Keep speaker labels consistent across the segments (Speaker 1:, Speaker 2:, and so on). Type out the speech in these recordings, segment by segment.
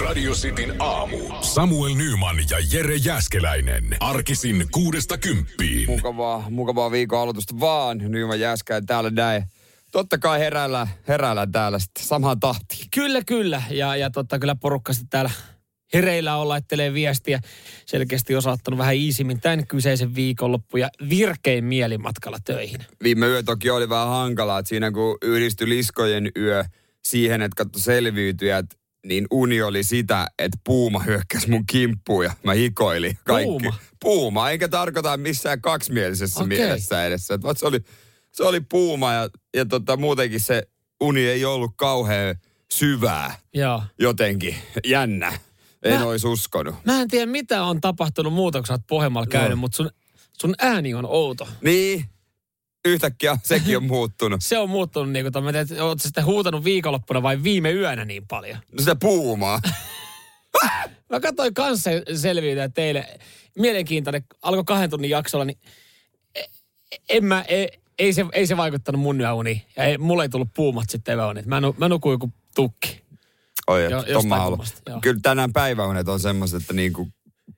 Speaker 1: Radio Cityn aamu. Samuel Nyman ja Jere Jäskeläinen. Arkisin kuudesta kymppiin.
Speaker 2: Mukavaa, mukavaa viikon aloitusta vaan. Nyman Jäskä täällä näin. Totta kai heräillään, heräillään täällä sitten samaan tahtiin.
Speaker 3: Kyllä, kyllä. Ja, ja totta kyllä porukka sitten täällä hereillä on, laittelee viestiä. Selkeästi osaattanut vähän iisimmin tämän kyseisen viikonloppu ja virkein mieli matkalla töihin.
Speaker 2: Viime yö toki oli vähän hankalaa, että siinä kun yhdistyi liskojen yö siihen, että katso selviytyjät, niin uni oli sitä, että puuma hyökkäsi mun kimppuun ja mä hikoilin kaikki.
Speaker 3: Puuma?
Speaker 2: Puuma, enkä tarkoita missään kaksimielisessä
Speaker 3: Okei.
Speaker 2: mielessä edessä. Et se, oli, se oli puuma ja, ja tota, muutenkin se uni ei ollut kauhean syvää
Speaker 3: Joo.
Speaker 2: jotenkin. Jännä. En
Speaker 3: Mä-
Speaker 2: olisi uskonut.
Speaker 3: Mä en tiedä, mitä on tapahtunut muuta, kun sä oot Pohjanmaalla käynyt,
Speaker 2: Joo.
Speaker 3: mutta sun, sun ääni on outo.
Speaker 2: Niin, yhtäkkiä sekin on muuttunut.
Speaker 3: Se on muuttunut niin kuin, että oot sä sitten huutanut viikonloppuna vai viime yönä niin paljon.
Speaker 2: No sitä puumaa.
Speaker 3: Mä katsoin kanssa selviytyä teille. Mielenkiintoinen, alkoi kahden tunnin jaksolla, niin e- en mä, ei, ei, se, ei se vaikuttanut mun yöuniin. Ja ei, mulle ei tullut puumat sitten yöuniin. Mä, mä nukuin kuin tukki.
Speaker 2: Oi,
Speaker 3: Jo- joo.
Speaker 2: Kyllä tänään päiväunet on semmoiset, että niinku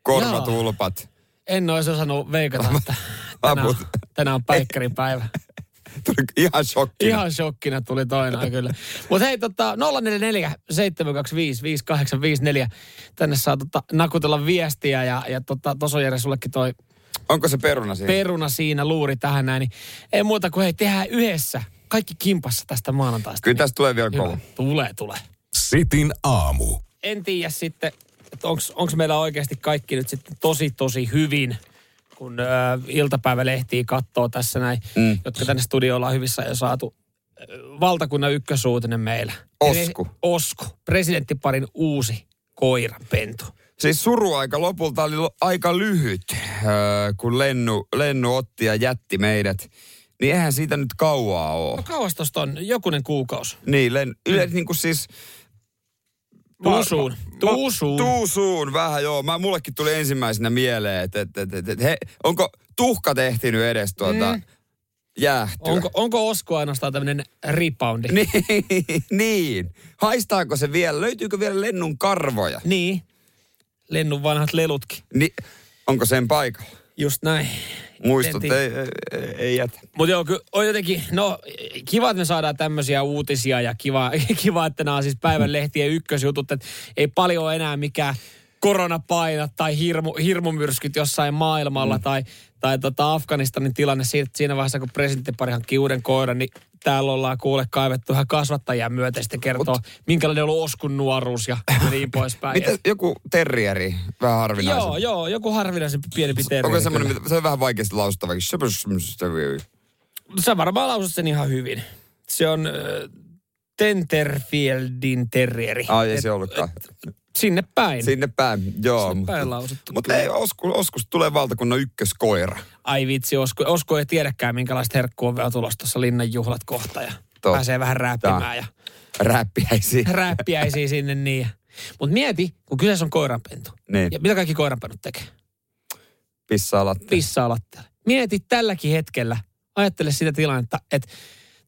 Speaker 2: korvatulpat.
Speaker 3: En olisi osannut veikata, että tänään, tänään on päikkärin päivä.
Speaker 2: Tuli ihan shokkina.
Speaker 3: Ihan shokkina tuli toinen kyllä. Mutta hei, tota, 044 725 5854. Tänne saa tota, nakutella viestiä ja, ja tota, Jere sullekin toi
Speaker 2: Onko se peruna siinä?
Speaker 3: peruna siinä, luuri tähän näin. Niin ei muuta kuin hei, tehdään yhdessä. Kaikki kimpassa tästä maanantaista.
Speaker 2: Kyllä tästä tulee vielä kova.
Speaker 3: Tulee, tulee.
Speaker 1: Cityn aamu.
Speaker 3: En tiedä sitten, että onko meillä oikeasti kaikki nyt sitten tosi, tosi hyvin, kun ö, iltapäivälehtiä katsoo tässä näin, mm. jotka tänne studioon ollaan hyvissä jo saatu. Valtakunnan ykkösuutinen meillä.
Speaker 2: Osku.
Speaker 3: Pre- Osku. Presidenttiparin uusi koirapentu.
Speaker 2: Siis suruaika lopulta oli aika lyhyt, kun Lennu, Lennu otti ja jätti meidät. Niin eihän siitä nyt kauaa ole.
Speaker 3: No kauas tosta on jokunen kuukausi.
Speaker 2: Niin, len, yle, niin kuin siis...
Speaker 3: Tuusuun. Tuusuun.
Speaker 2: Tuusuun, vähän joo. Mä, mullekin tuli ensimmäisenä mieleen, että et, et, et, et, he, onko tuhkat ehtinyt edes tuota mm. jäähtyä?
Speaker 3: Onko, onko Osku ainoastaan tämmöinen reboundi?
Speaker 2: Niin, niin. Haistaako se vielä? Löytyykö vielä lennun karvoja?
Speaker 3: Niin. Lennun vanhat lelutkin.
Speaker 2: Niin, onko sen paikalla?
Speaker 3: Just näin.
Speaker 2: Muistot
Speaker 3: En
Speaker 2: ei, ei, ei, jätä.
Speaker 3: Mutta joo, on jotenkin, no kiva, että me saadaan tämmöisiä uutisia ja kiva, kiva että nämä on siis päivän lehtien ykkösjutut, että ei paljon enää mikään koronapainat tai hirmu, hirmumyrskyt jossain maailmalla mm. tai, tai tota Afganistanin tilanne siinä, siinä vaiheessa, kun presidenttipari hankkii uuden koiran, niin täällä ollaan kuule kaivettu ihan kasvattajia myöten sitten kertoo, minkälainen on ollut Oskun nuoruus ja niin poispäin.
Speaker 2: Mitä joku terrieri, vähän harvinaisempi?
Speaker 3: Joo, joo, joku harvinaisempi pienempi terrieri.
Speaker 2: Onko semmoinen, se on vähän vaikeasti lausuttava.
Speaker 3: Sä varmaan lausut sen ihan hyvin. Se on äh, Tenterfieldin terrieri.
Speaker 2: Ai ei
Speaker 3: Et-
Speaker 2: se ollutkaan.
Speaker 3: Sinne päin.
Speaker 2: Sinne päin, joo.
Speaker 3: Sinne päin lausuttu.
Speaker 2: mutta ei, osku, oskus tulee valtakunnan ykköskoira.
Speaker 3: Ai vitsi, Osko, Osko ei tiedäkään, minkälaista herkkua on vielä tulossa tuossa linnan juhlat kohta. Ja
Speaker 2: Totta.
Speaker 3: pääsee vähän rääppimään ja
Speaker 2: Räppiäisiä.
Speaker 3: rääppiäisiä sinne niin. Mutta mieti, kun kyseessä on koiranpentu.
Speaker 2: Niin.
Speaker 3: Ja mitä kaikki koiranpennut tekee?
Speaker 2: Pissaa lattia.
Speaker 3: Pissaa lattialle. Mieti tälläkin hetkellä, ajattele sitä tilannetta, että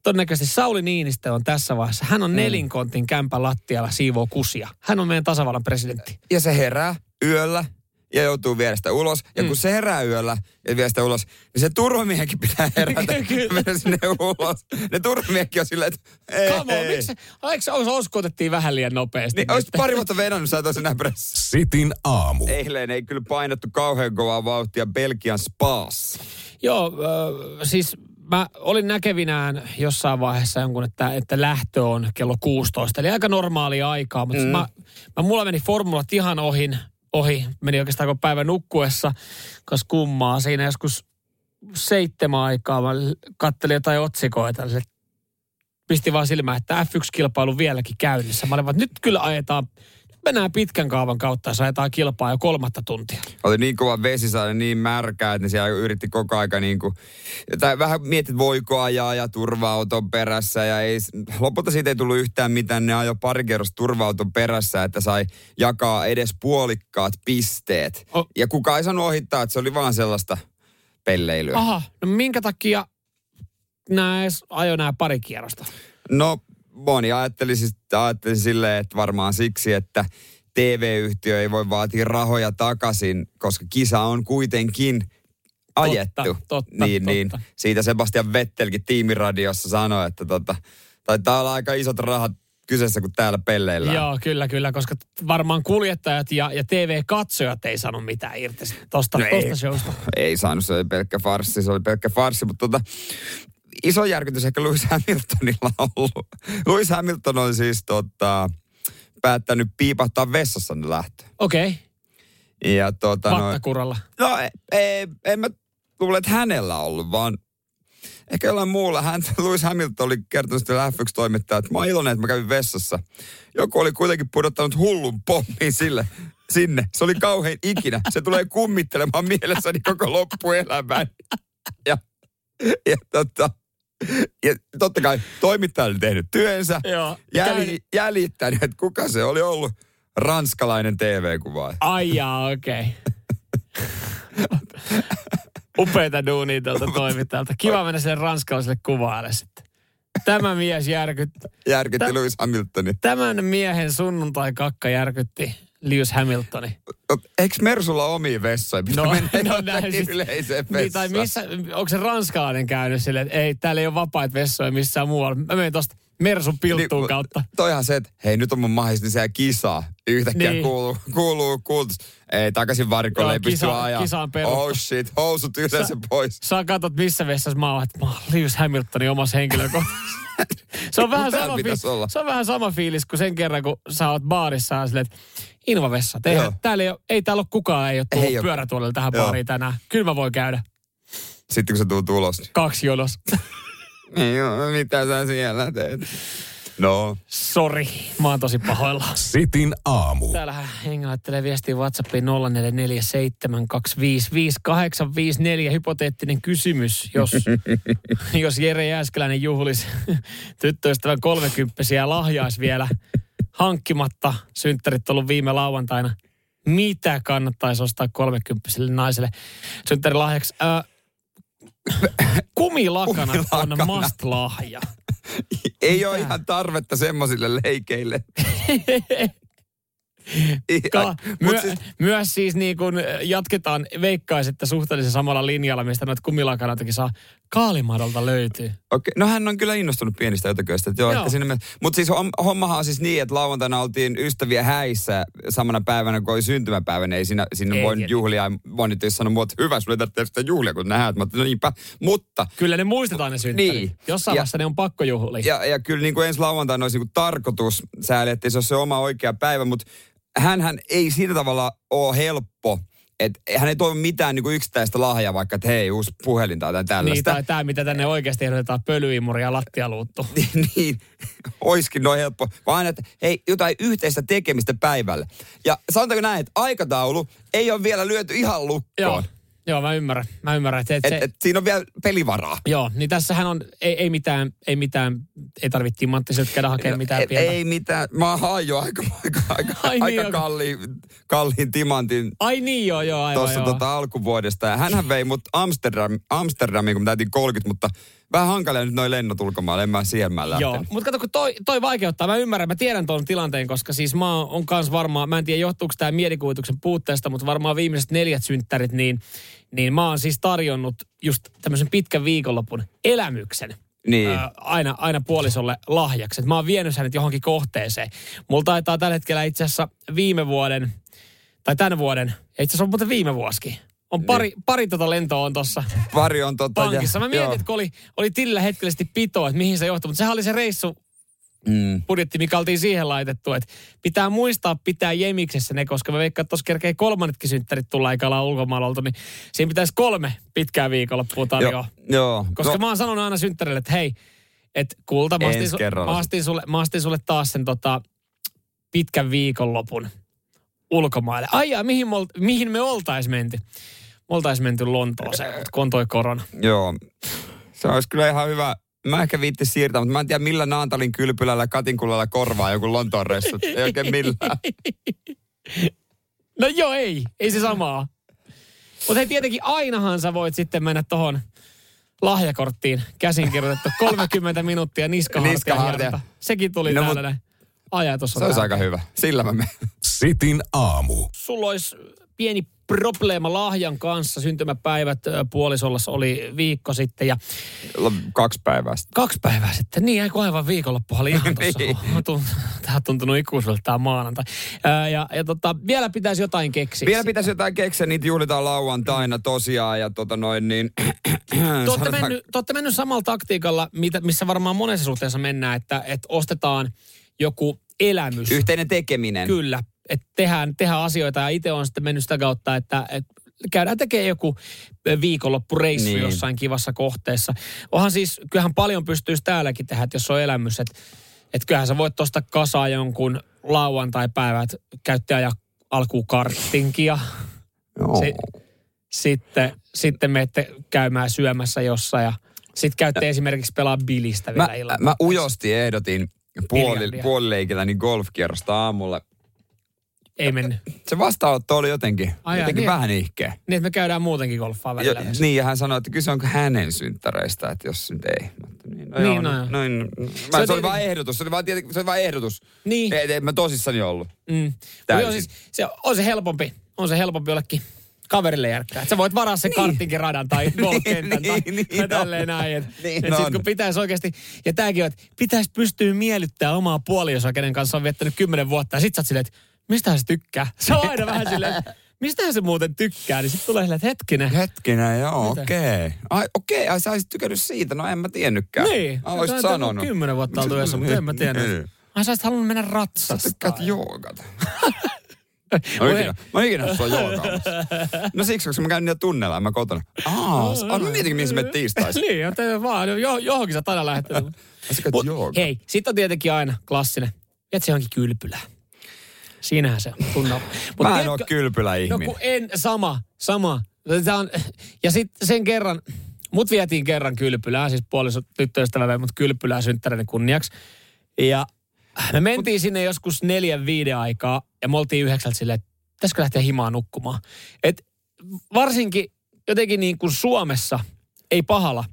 Speaker 3: todennäköisesti Sauli Niinistö on tässä vaiheessa. Hän on nelinkontin kämpän lattialla siivoo kusia. Hän on meidän tasavallan presidentti.
Speaker 2: Ja se herää yöllä ja joutuu viedä sitä ulos. Ja kun se herää yöllä ja vie sitä ulos, niin se turvamiehenkin pitää herätä mennä sinne ulos. Ne turvamiehetkin on silleen, että ei,
Speaker 3: Come on, miksi? Eikö vähän liian nopeasti?
Speaker 2: Niin olisi pari vuotta vedonnut, sä et olisi enää pressissä.
Speaker 1: Cityn aamu.
Speaker 2: Eilen ei kyllä painettu kauhean kovaa vauhtia Belgian spaassa.
Speaker 3: Joo, äh, siis mä olin näkevinään jossain vaiheessa jonkun, että, että lähtö on kello 16. Eli aika normaalia aikaa, mutta mm. mä, mä, mulla meni formulat ihan ohi, ohi. Meni oikeastaan koko päivän nukkuessa, kas kummaa. Siinä joskus seitsemän aikaa mä kattelin jotain otsikoita. Pisti vaan silmään, että F1-kilpailu vieläkin käynnissä. Mä olin vaan, että nyt kyllä ajetaan, mennään pitkän kaavan kautta, jos ajetaan kilpaa jo kolmatta tuntia.
Speaker 2: Oli niin kova vesisade, niin märkää, että ne siellä yritti koko aika niin kuin, tai vähän mietit, voiko ajaa ja turva-auton perässä ja ei, lopulta siitä ei tullut yhtään mitään. Ne ajoi pari kerrosta turva-auton perässä, että sai jakaa edes puolikkaat pisteet.
Speaker 3: O-
Speaker 2: Ja kukaan ei saanut ohittaa, että se oli vaan sellaista pelleilyä.
Speaker 3: Aha, no minkä takia nämä edes ajo nämä pari kierrosta?
Speaker 2: No, moni ajatteli, siis, ajatteli silleen, että varmaan siksi, että TV-yhtiö ei voi vaatia rahoja takaisin, koska kisa on kuitenkin ajettu.
Speaker 3: Totta, totta,
Speaker 2: niin,
Speaker 3: totta.
Speaker 2: niin siitä Sebastian Vettelkin tiimiradiossa sanoi, että tota, taitaa olla aika isot rahat kyseessä, kun täällä pelleillä.
Speaker 3: Joo, kyllä, kyllä, koska varmaan kuljettajat ja, ja TV-katsojat ei sano mitään irti tosta,
Speaker 2: No
Speaker 3: no
Speaker 2: ei.
Speaker 3: tosta showsta.
Speaker 2: Ei saanut, se oli pelkkä farssi, se oli pelkkä farssi, mutta tota, iso järkytys ehkä Lewis Hamiltonilla on ollut. Lewis Hamilton on siis tota, päättänyt piipahtaa vessassa ne lähtö.
Speaker 3: Okei, okay.
Speaker 2: Ja tota, no,
Speaker 3: vattakuralla.
Speaker 2: no ei, ei, en mä luule, että hänellä on ollut, vaan ehkä jollain muulla. Hän, Lewis Hamilton oli kertonut sitten F1 toimittaja, että mä oon iloinen, että mä kävin vessassa. Joku oli kuitenkin pudottanut hullun pommin sille, sinne. Se oli kauhean ikinä. Se tulee kummittelemaan mielessäni koko loppuelämän. Ja, ja, tota, ja totta kai toimittaja oli tehnyt työnsä.
Speaker 3: Joo.
Speaker 2: Jäli, jäljittänyt, että kuka se oli ollut ranskalainen TV-kuvaaja.
Speaker 3: Ai jaa, okei. Okay. Upeita duunia tältä toimittajalta. Kiva mennä sen ranskalaiselle kuvaajalle sitten. Tämä mies järkytti.
Speaker 2: Järkytti
Speaker 3: Tä-
Speaker 2: Lewis Hamiltonin.
Speaker 3: Tämän miehen sunnuntai-kakka järkytti Lewis Hamiltoni.
Speaker 2: Eikö Mersulla omia vessoja? Pitää
Speaker 3: No,
Speaker 2: mennä
Speaker 3: no näin sit-
Speaker 2: yleiseen
Speaker 3: Niin, tai missä, onko se ranskalainen käynyt silleen, että ei, täällä ei ole vapaita vessoja missään muualla. Mä menen tosta Mersun pilttuun
Speaker 2: Niin,
Speaker 3: kautta.
Speaker 2: Toihan se, että hei nyt on mun mahis, niin se kisaa. Yhtäkkiä
Speaker 3: Niin.
Speaker 2: niin. kuuluu, kuuluu, kuuluu. Ei, takaisin varikolle ei pysty ajaa.
Speaker 3: kisa on peruttu.
Speaker 2: Oh shit, housut ylös
Speaker 3: Sä-
Speaker 2: pois.
Speaker 3: Sä katsot missä vessassa mä oon, että mä oon Lewis Hamiltonin omassa henkilökohtaisessa. se, on vähän sama
Speaker 2: pitäisi
Speaker 3: fi-
Speaker 2: olla.
Speaker 3: se on vähän sama fiilis kuin sen kerran, kun sä oot baarissa ja silleen, että Invavessa.
Speaker 2: Joo.
Speaker 3: täällä ei, ole, ei täällä ole kukaan, ei ole tullut
Speaker 2: Ei
Speaker 3: tähän
Speaker 2: Joo.
Speaker 3: baariin tänään. Kyllä mä voin käydä.
Speaker 2: Sitten kun se tuu tulos. niin-
Speaker 3: Kaksi jonos.
Speaker 2: Ei oo, mitä sä siellä teet? No,
Speaker 3: Sori, mä oon tosi pahoilla.
Speaker 1: Sitin aamu.
Speaker 3: Täällähän hengaittelee viestiä WhatsAppiin 0447255854. Hypoteettinen kysymys, jos, jos Jere Jääskeläinen juhlisi tyttöystävän kolmekymppisiä ja lahjaisi vielä hankkimatta. Synttärit ollut viime lauantaina. Mitä kannattaisi ostaa kolmekymppiselle naiselle synttärilahjaksi? Äh, kumilakanat on
Speaker 2: Kumilakanat.
Speaker 3: must-lahja.
Speaker 2: ei ole ihan tarvetta semmoisille leikeille.
Speaker 3: Ka- myö,
Speaker 2: Mut siis,
Speaker 3: myös siis niin kun jatketaan, veikkaisin, että suhteellisen samalla linjalla, mistä noita kumilakanatakin saa, kaalimadolta löytyy.
Speaker 2: Okei, no hän on kyllä innostunut pienistä ötököistä. Joo,
Speaker 3: Joo.
Speaker 2: Sinne. Mutta siis hom- hommahan on siis niin, että lauantaina oltiin ystäviä häissä samana päivänä, kun oli syntymäpäivä. Ei siinä, siinä
Speaker 3: Ei
Speaker 2: voi
Speaker 3: tietenkään.
Speaker 2: juhlia. Moni tietysti sanoi, että hyvä, sulle ei sitä juhlia, kun nähdään. Mä no niinpä. Mutta
Speaker 3: Kyllä ne muistetaan ne synttärit.
Speaker 2: Niin.
Speaker 3: Jossain
Speaker 2: Ja-
Speaker 3: vaiheessa ne on pakko juhlia.
Speaker 2: Ja, ja kyllä niin kuin ensi lauantaina olisi niin kuin tarkoitus sääli, että se olisi se oma oikea päivä, mutta hänhän ei sillä tavalla ole helppo, että hän ei toivo mitään niin kuin yksittäistä lahjaa, vaikka että hei, uusi puhelin tai
Speaker 3: Niin,
Speaker 2: tällaista.
Speaker 3: tai tämä, mitä tänne oikeasti ehdotetaan, pölyimuri ja lattialuuttu.
Speaker 2: niin, oiskin noin helppo. Vaan että hei, jotain yhteistä tekemistä päivälle. Ja sanotaanko näin, että aikataulu ei ole vielä lyöty ihan lukkoon.
Speaker 3: Joo, joo, mä ymmärrän. Mä ymmärrän, että, että
Speaker 2: Et,
Speaker 3: se,
Speaker 2: et, siinä on vielä pelivaraa.
Speaker 3: Joo, niin tässähän on, ei, ei mitään, ei mitään, ei tarvitse timanttiselta käydä hakemaan mitään
Speaker 2: ei,
Speaker 3: pientä.
Speaker 2: ei mitään. Mä hain jo aika, aika, aika,
Speaker 3: Ai niin,
Speaker 2: aika
Speaker 3: joo.
Speaker 2: kalliin, kalliin timantin
Speaker 3: Ai niin joo, joo, aivan
Speaker 2: tuossa
Speaker 3: joo.
Speaker 2: tota alkuvuodesta. Ja hänhän vei mut Amsterdam, Amsterdamiin, kun mä täytin 30, mutta vähän hankalia nyt noin lennot ulkomaille. En mä siihen mä
Speaker 3: Joo,
Speaker 2: lähtenyt.
Speaker 3: mutta kato, kun toi, toi vaikeuttaa. Mä ymmärrän, mä tiedän tuon tilanteen, koska siis mä oon kans varmaan, mä en tiedä johtuuko tämä mielikuvituksen puutteesta, mutta varmaan viimeiset neljät synttärit, niin, niin mä oon siis tarjonnut just tämmöisen pitkän viikonlopun elämyksen.
Speaker 2: Niin.
Speaker 3: Ää, aina, aina puolisolle lahjaksi. Et Mä oon vienyt hänet johonkin kohteeseen. Mulla taitaa tällä hetkellä itse asiassa viime vuoden, tai tämän vuoden, itse asiassa on muuten viime vuosikin. On pari, pari tota lentoa on tossa
Speaker 2: Pari on tota...
Speaker 3: pankissa. Mä mietin,
Speaker 2: joo.
Speaker 3: että kun oli, oli Tillä hetkellisesti pito, että mihin se johtuu. Mutta sehän oli se reissu
Speaker 2: Mm.
Speaker 3: budjetti, mikä oltiin siihen laitettu. Että pitää muistaa pitää jemiksessä ne, koska mä veikkaan, että tuossa kerkee kolmannetkin synttärit tulla ulkomailla oltu, niin siinä pitäisi kolme pitkää viikonloppua tarjoa.
Speaker 2: Joo, joo.
Speaker 3: Koska
Speaker 2: no,
Speaker 3: mä oon sanonut aina synttärille, että hei, että kulta, mä astin, su- mä, astin sulle, mä astin sulle taas sen tota, pitkän viikonlopun ulkomaille. Ai jaa, mihin, me olt- mihin me oltais menty? Me oltais menty Lontooseen, mutta kun toi korona.
Speaker 2: Joo. Se olisi kyllä ihan hyvä. Mä ehkä viitti siirtää, mutta mä en tiedä millä Naantalin kylpylällä Katinkulalla korvaa joku Lontoon reissut. Ei oikein millään.
Speaker 3: No joo, ei. Ei se samaa. Mutta hei, tietenkin ainahan sä voit sitten mennä tohon lahjakorttiin käsinkirjoitettu 30 minuuttia niskahartia.
Speaker 2: Niskahartia.
Speaker 3: Sekin tuli
Speaker 2: No,
Speaker 3: täällä
Speaker 2: mut-
Speaker 3: näin. Ajatus on
Speaker 2: Se olisi aika hyvä. Sillä mä menen.
Speaker 1: Sitin aamu.
Speaker 3: Sulla olisi pieni probleema lahjan kanssa. Syntymäpäivät ö, puolisollassa oli viikko sitten ja
Speaker 2: Kaksi päivää sitten.
Speaker 3: kaksi päivää sitten. Niin, eikö aivan viikonloppu oli ihan tuossa.
Speaker 2: Niin.
Speaker 3: Tämä on tuntunut ikuisuudelta tämä maanantai. Ää, ja, ja tota, vielä pitäisi jotain keksiä.
Speaker 2: Vielä pitäisi jotain keksiä, niitä juhlitaan lauantaina tosiaan ja tota noin niin...
Speaker 3: Te olette,
Speaker 2: sanotaan-
Speaker 3: mennyt, te olette mennyt samalla taktiikalla, mitä, missä varmaan monessa suhteessa mennään, että, että ostetaan joku elämys.
Speaker 2: Yhteinen tekeminen.
Speaker 3: Kyllä, että tehdään, tehdään asioita ja itse on sitten mennyt sitä kautta, että, että käydään tekemään joku viikonloppureissu
Speaker 2: Niin.
Speaker 3: jossain kivassa kohteessa. Onhan siis, kyllähän paljon pystyisi täälläkin tehdä, että jos on elämys, että, että kyllähän sä voit tuosta kasaa jonkun lauantai-päivät käyttää ja alkuun karttinkia. Se, sitten, sitten menette käymään syömässä jossain ja sitten käytte esimerkiksi pelaa bilistä vielä
Speaker 2: Mä,
Speaker 3: illalla.
Speaker 2: mä ujosti ehdotin puoli,
Speaker 3: Miljardia.
Speaker 2: puolileikillä niin golfkierrosta aamulla.
Speaker 3: Ei mennyt.
Speaker 2: Se vastaanotto oli jotenkin,
Speaker 3: Ai
Speaker 2: jotenkin
Speaker 3: niin.
Speaker 2: vähän ihkeä.
Speaker 3: Niin, että me käydään muutenkin golfaa
Speaker 2: Jo,
Speaker 3: välillä. myös.
Speaker 2: niin, ja hän sanoi, että kyse onko hänen synttäreistä, että jos nyt ei. Niin, no,
Speaker 3: Niin,
Speaker 2: joo,
Speaker 3: no joo.
Speaker 2: noin. Mä,
Speaker 3: on
Speaker 2: se, oli
Speaker 3: tietenkin-
Speaker 2: vain ehdotus, se oli vain, tietenkin- se oli vain ehdotus.
Speaker 3: Niin.
Speaker 2: Ei, ei, mä tosissani ollut.
Speaker 3: Mm. Joo, siis se on se helpompi, on se helpompi jollekin kaverille järkkää. Sä voit varaa sen niin. karttinkin radan tai golfkentän
Speaker 2: niin,
Speaker 3: tai,
Speaker 2: niin
Speaker 3: tai
Speaker 2: on.
Speaker 3: tälleen näin. Et,
Speaker 2: Niin
Speaker 3: et sit
Speaker 2: on.
Speaker 3: kun pitäisi oikeasti, ja tääkin on, että pitäisi pystyä miellyttämään omaa puolisoa, kenen kanssa on viettänyt kymmenen vuotta. Ja sit sä oot silleen, että mistähän se tykkää? Se on aina vähän silleen, mistähän se muuten tykkää? Niin sit tulee silleen, että hetkinen.
Speaker 2: Hetkinen, joo, okei. Ai, okei, ai sä olisit tykännyt siitä, no en mä tiennytkään.
Speaker 3: Niin.
Speaker 2: Ai, olisit
Speaker 3: on
Speaker 2: sanonut.
Speaker 3: Kymmenen vuotta oltu yhdessä, mutta en mä tiennyt.
Speaker 2: Niin.
Speaker 3: Ai sä olisit halunnut mennä
Speaker 2: Sä
Speaker 3: ratsastaan.
Speaker 2: tykkäät joogata. Mä oon ikinä, mä ikinä sua joogaamassa. No siksi, koska mä käyn niitä tunnella mä kotona. Aa, ah, mä mietin, mihin sä menet tiistaisin.
Speaker 3: niin, joten vaan, jo, johonkin sä oot aina lähtenyt. Mut hei, sit on tietenkin aina klassinen. Et se johonkin kylpylään. Siinähän se on tunnelma. Mut
Speaker 2: Mä en oo
Speaker 3: tiedätkö- No
Speaker 2: kylpyläihminen.
Speaker 3: kun en, sama, sama. On, ja sitten sen kerran, mut vietiin kerran kylpylään, siis puoliso tyttöystävä vei mut kylpylään synttäreiden kunniaksi. Ja me mentiin mut, sinne joskus neljän viiden aikaa ja me oltiin yhdeksältä silleen, että pitäisikö lähteä himaan nukkumaan. Et varsinkin jotenkin niin kuin Suomessa, ei pahalla,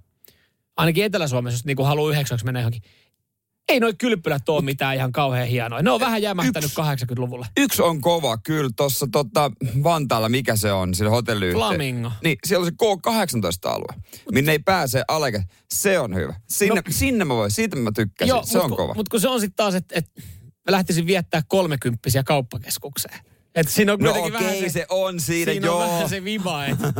Speaker 3: ainakin Etelä-Suomessa, jos niin kuin haluaa yhdeksäksi mennä johonkin, ei noi kylpylät ole mitään ihan kauhean hienoja. Ne on vähän jämähtänyt 80-luvulle.
Speaker 2: Yksi on kova, kyllä, tuossa tota, Vantaalla, mikä se on, sillä hotelliyhteydessä.
Speaker 3: Flamingo.
Speaker 2: Niin, siellä on se K18-alue, minne ei pääse aleke. Se on hyvä. Sinne, no, sinne mä voin, siitä mä tykkäsin. se on kova.
Speaker 3: Mutta kun se on sitten taas, että et mä lähtisin viettää kolmekymppisiä kauppakeskukseen. Et siinä on
Speaker 2: no okei,
Speaker 3: vähän
Speaker 2: se, se on siinä,
Speaker 3: siinä
Speaker 2: joo.
Speaker 3: on vähän se viba, että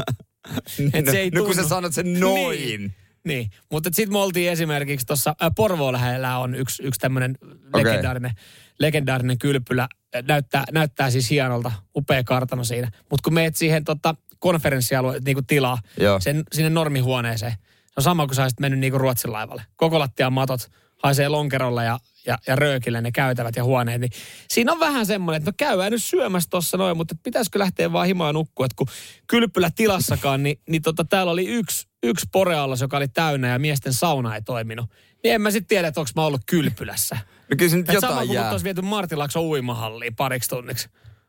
Speaker 3: et se ei
Speaker 2: no, kun sä
Speaker 3: tunnu.
Speaker 2: sanot sen noin.
Speaker 3: Niin. Niin, mutta sitten me oltiin esimerkiksi tuossa äh, Porvoon lähellä on yksi, yksi tämmöinen
Speaker 2: Okei.
Speaker 3: legendaarinen, legendaarinen kylpylä. Näyttää, näyttää siis hienolta, upea kartano siinä. Mutta kun meet siihen tota, konferenssialue niinku tilaa,
Speaker 2: Joo.
Speaker 3: sen, sinne normihuoneeseen, se on sama kuin sä olisit mennyt niinku Ruotsin laivalle. Koko lattian matot haisee lonkerolla ja, ja, ja röökille ne käytävät ja huoneet. Niin siinä on vähän semmoinen, että no käydään nyt syömässä tuossa noin, mutta pitäisikö lähteä vaan himaan nukkua. Että kun kylpylä tilassakaan, niin, niin tota, täällä oli yksi, yksi poreallas, joka oli täynnä ja miesten sauna ei toiminut. Niin en mä sitten tiedä, että onko mä ollut kylpylässä.
Speaker 2: No kyllä se nyt
Speaker 3: Et sama
Speaker 2: jotain
Speaker 3: kuin mut
Speaker 2: jää.
Speaker 3: olisi viety Martilakso uimahalliin pariksi tunniksi.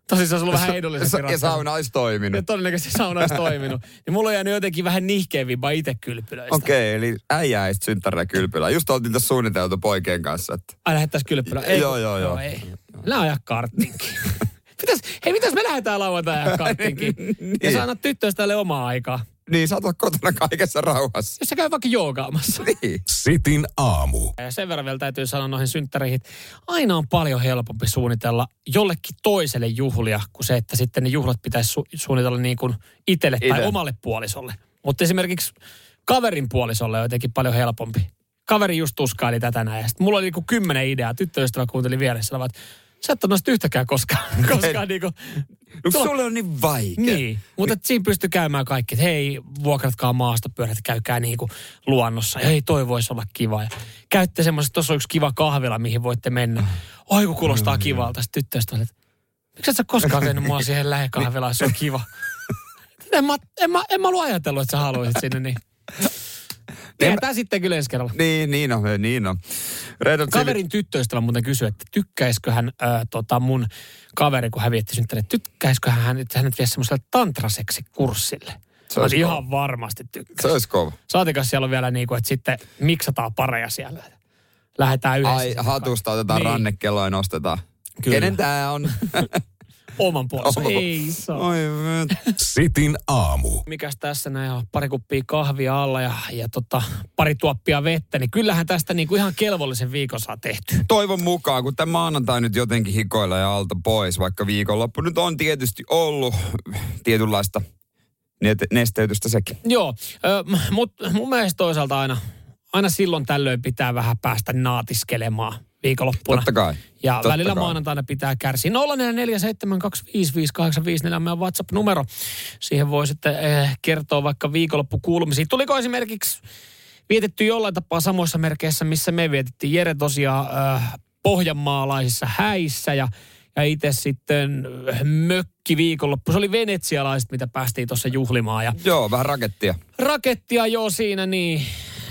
Speaker 3: Tosin se olisi ollut vähän edullisempi
Speaker 2: Sa- Ja
Speaker 3: ratkaisu.
Speaker 2: sauna olisi
Speaker 3: Ja
Speaker 2: toiminut.
Speaker 3: todennäköisesti sauna olisi toiminut. Niin mulla on jäänyt jotenkin vähän nihkeä viba itse kylpylöistä.
Speaker 2: Okei, eli äijä ei sit synttärillä kylpylää. Just oltiin tässä suunniteltu poikien kanssa, että
Speaker 3: Ai lähettäisiin kylpylä.
Speaker 2: Joo, joo, joo.
Speaker 3: ei. Ajaa karttinkin. Pitäis, hei, mitäs me lähdetään lauantai ajaa karttinkin?
Speaker 2: Niin.
Speaker 3: Ja sä annat tyttöystävälle omaa aikaa.
Speaker 2: Niin saat olla kotona kaikessa rauhassa.
Speaker 3: Jos sä käy vaikka joogaamassa.
Speaker 2: Niin.
Speaker 1: Sitin aamu.
Speaker 3: Ja sen verran vielä täytyy sanoa noihin synttäreihin, että aina on paljon helpompi suunnitella jollekin toiselle juhlia, kuin se, että sitten ne juhlat pitäisi su- suunnitella niin kuin itselle tai
Speaker 2: Ite.
Speaker 3: omalle puolisolle. Mutta esimerkiksi kaverin puolisolle on jotenkin paljon helpompi. Kaveri just tuskaili tätä näin. Ja sit mulla oli niinku kymmenen ideaa. Tyttöystävä kuunteli vieressä. Vaan, että sä et ole noista yhtäkään koskaan. koskaan niinku,
Speaker 2: No
Speaker 3: Tulla-
Speaker 2: sulle on niin vaikea.
Speaker 3: niin, mutta et siinä pystyy käymään kaikki, että hei, vuokratkaa maastopyörät, käykää niinku luonnossa. Ja hei, toi voisi olla kiva. Ja käytte semmoiset, tuossa on yksi kiva kahvila, mihin voitte mennä. Oi, kun kuulostaa kivalta. Sitten tyttöistä että miksi et sä koskaan vienyt mua siihen lähikahvilaan, se on kiva. En mä, en, mä, en mä ollut ajatellut, että sä haluaisit sinne, niin... Tehdään tää sitten kyllä ensi kerralla.
Speaker 2: Niin, niin on, niin on. Redot
Speaker 3: Kaverin tyttöystävä muuten kysyi, että tykkäisikö hän ää, tota mun kaveri, kun hän vietti synttäreet, tykkäisikö hän, että hänet vie semmoiselle tantraseksikurssille.
Speaker 2: Se
Speaker 3: Mä
Speaker 2: olisi
Speaker 3: olisin
Speaker 2: kova.
Speaker 3: ihan varmasti
Speaker 2: Se
Speaker 3: tykkäisi.
Speaker 2: olisi kova.
Speaker 3: Saatikas siellä on vielä niin kuin, että sitten miksataan pareja siellä. Lähdetään yhdessä.
Speaker 2: Ai, hatusta otetaan
Speaker 3: Niin.
Speaker 2: niin. rannekello ja nostetaan.
Speaker 3: Kyllä.
Speaker 2: Kenen tää on?
Speaker 3: oman puolesta.
Speaker 2: Oma-
Speaker 3: Ei saa.
Speaker 2: Oi,
Speaker 1: Sitin aamu.
Speaker 3: Mikäs tässä näin on pari kuppia kahvia alla ja, ja tota, pari tuoppia vettä, niin kyllähän tästä niinku ihan kelvollisen viikon saa tehty.
Speaker 2: toivon mukaan, kun tämä maanantai nyt jotenkin hikoilla ja alta pois, vaikka viikonloppu nyt on tietysti ollut tietynlaista nesteytystä sekin.
Speaker 3: Joo, mutta mun mielestä toisaalta aina, aina silloin tällöin pitää vähän päästä naatiskelemaan viikonloppuna.
Speaker 2: Totta kai.
Speaker 3: Ja
Speaker 2: Totta
Speaker 3: välillä
Speaker 2: kai.
Speaker 3: maanantaina pitää kärsiä. 0447255854 on meidän WhatsApp-numero. Siihen voi sitten eh, kertoa vaikka viikonloppukuulumisia. Tuliko esimerkiksi vietetty jollain tapaa samoissa merkeissä, missä me vietettiin Jere tosiaan äh, pohjanmaalaisissa häissä ja ja itse sitten äh, mökki viikonloppu. Se oli venetsialaiset, mitä päästiin tuossa juhlimaan. Ja
Speaker 2: Joo, vähän rakettia.
Speaker 3: rakettia jo siinä, niin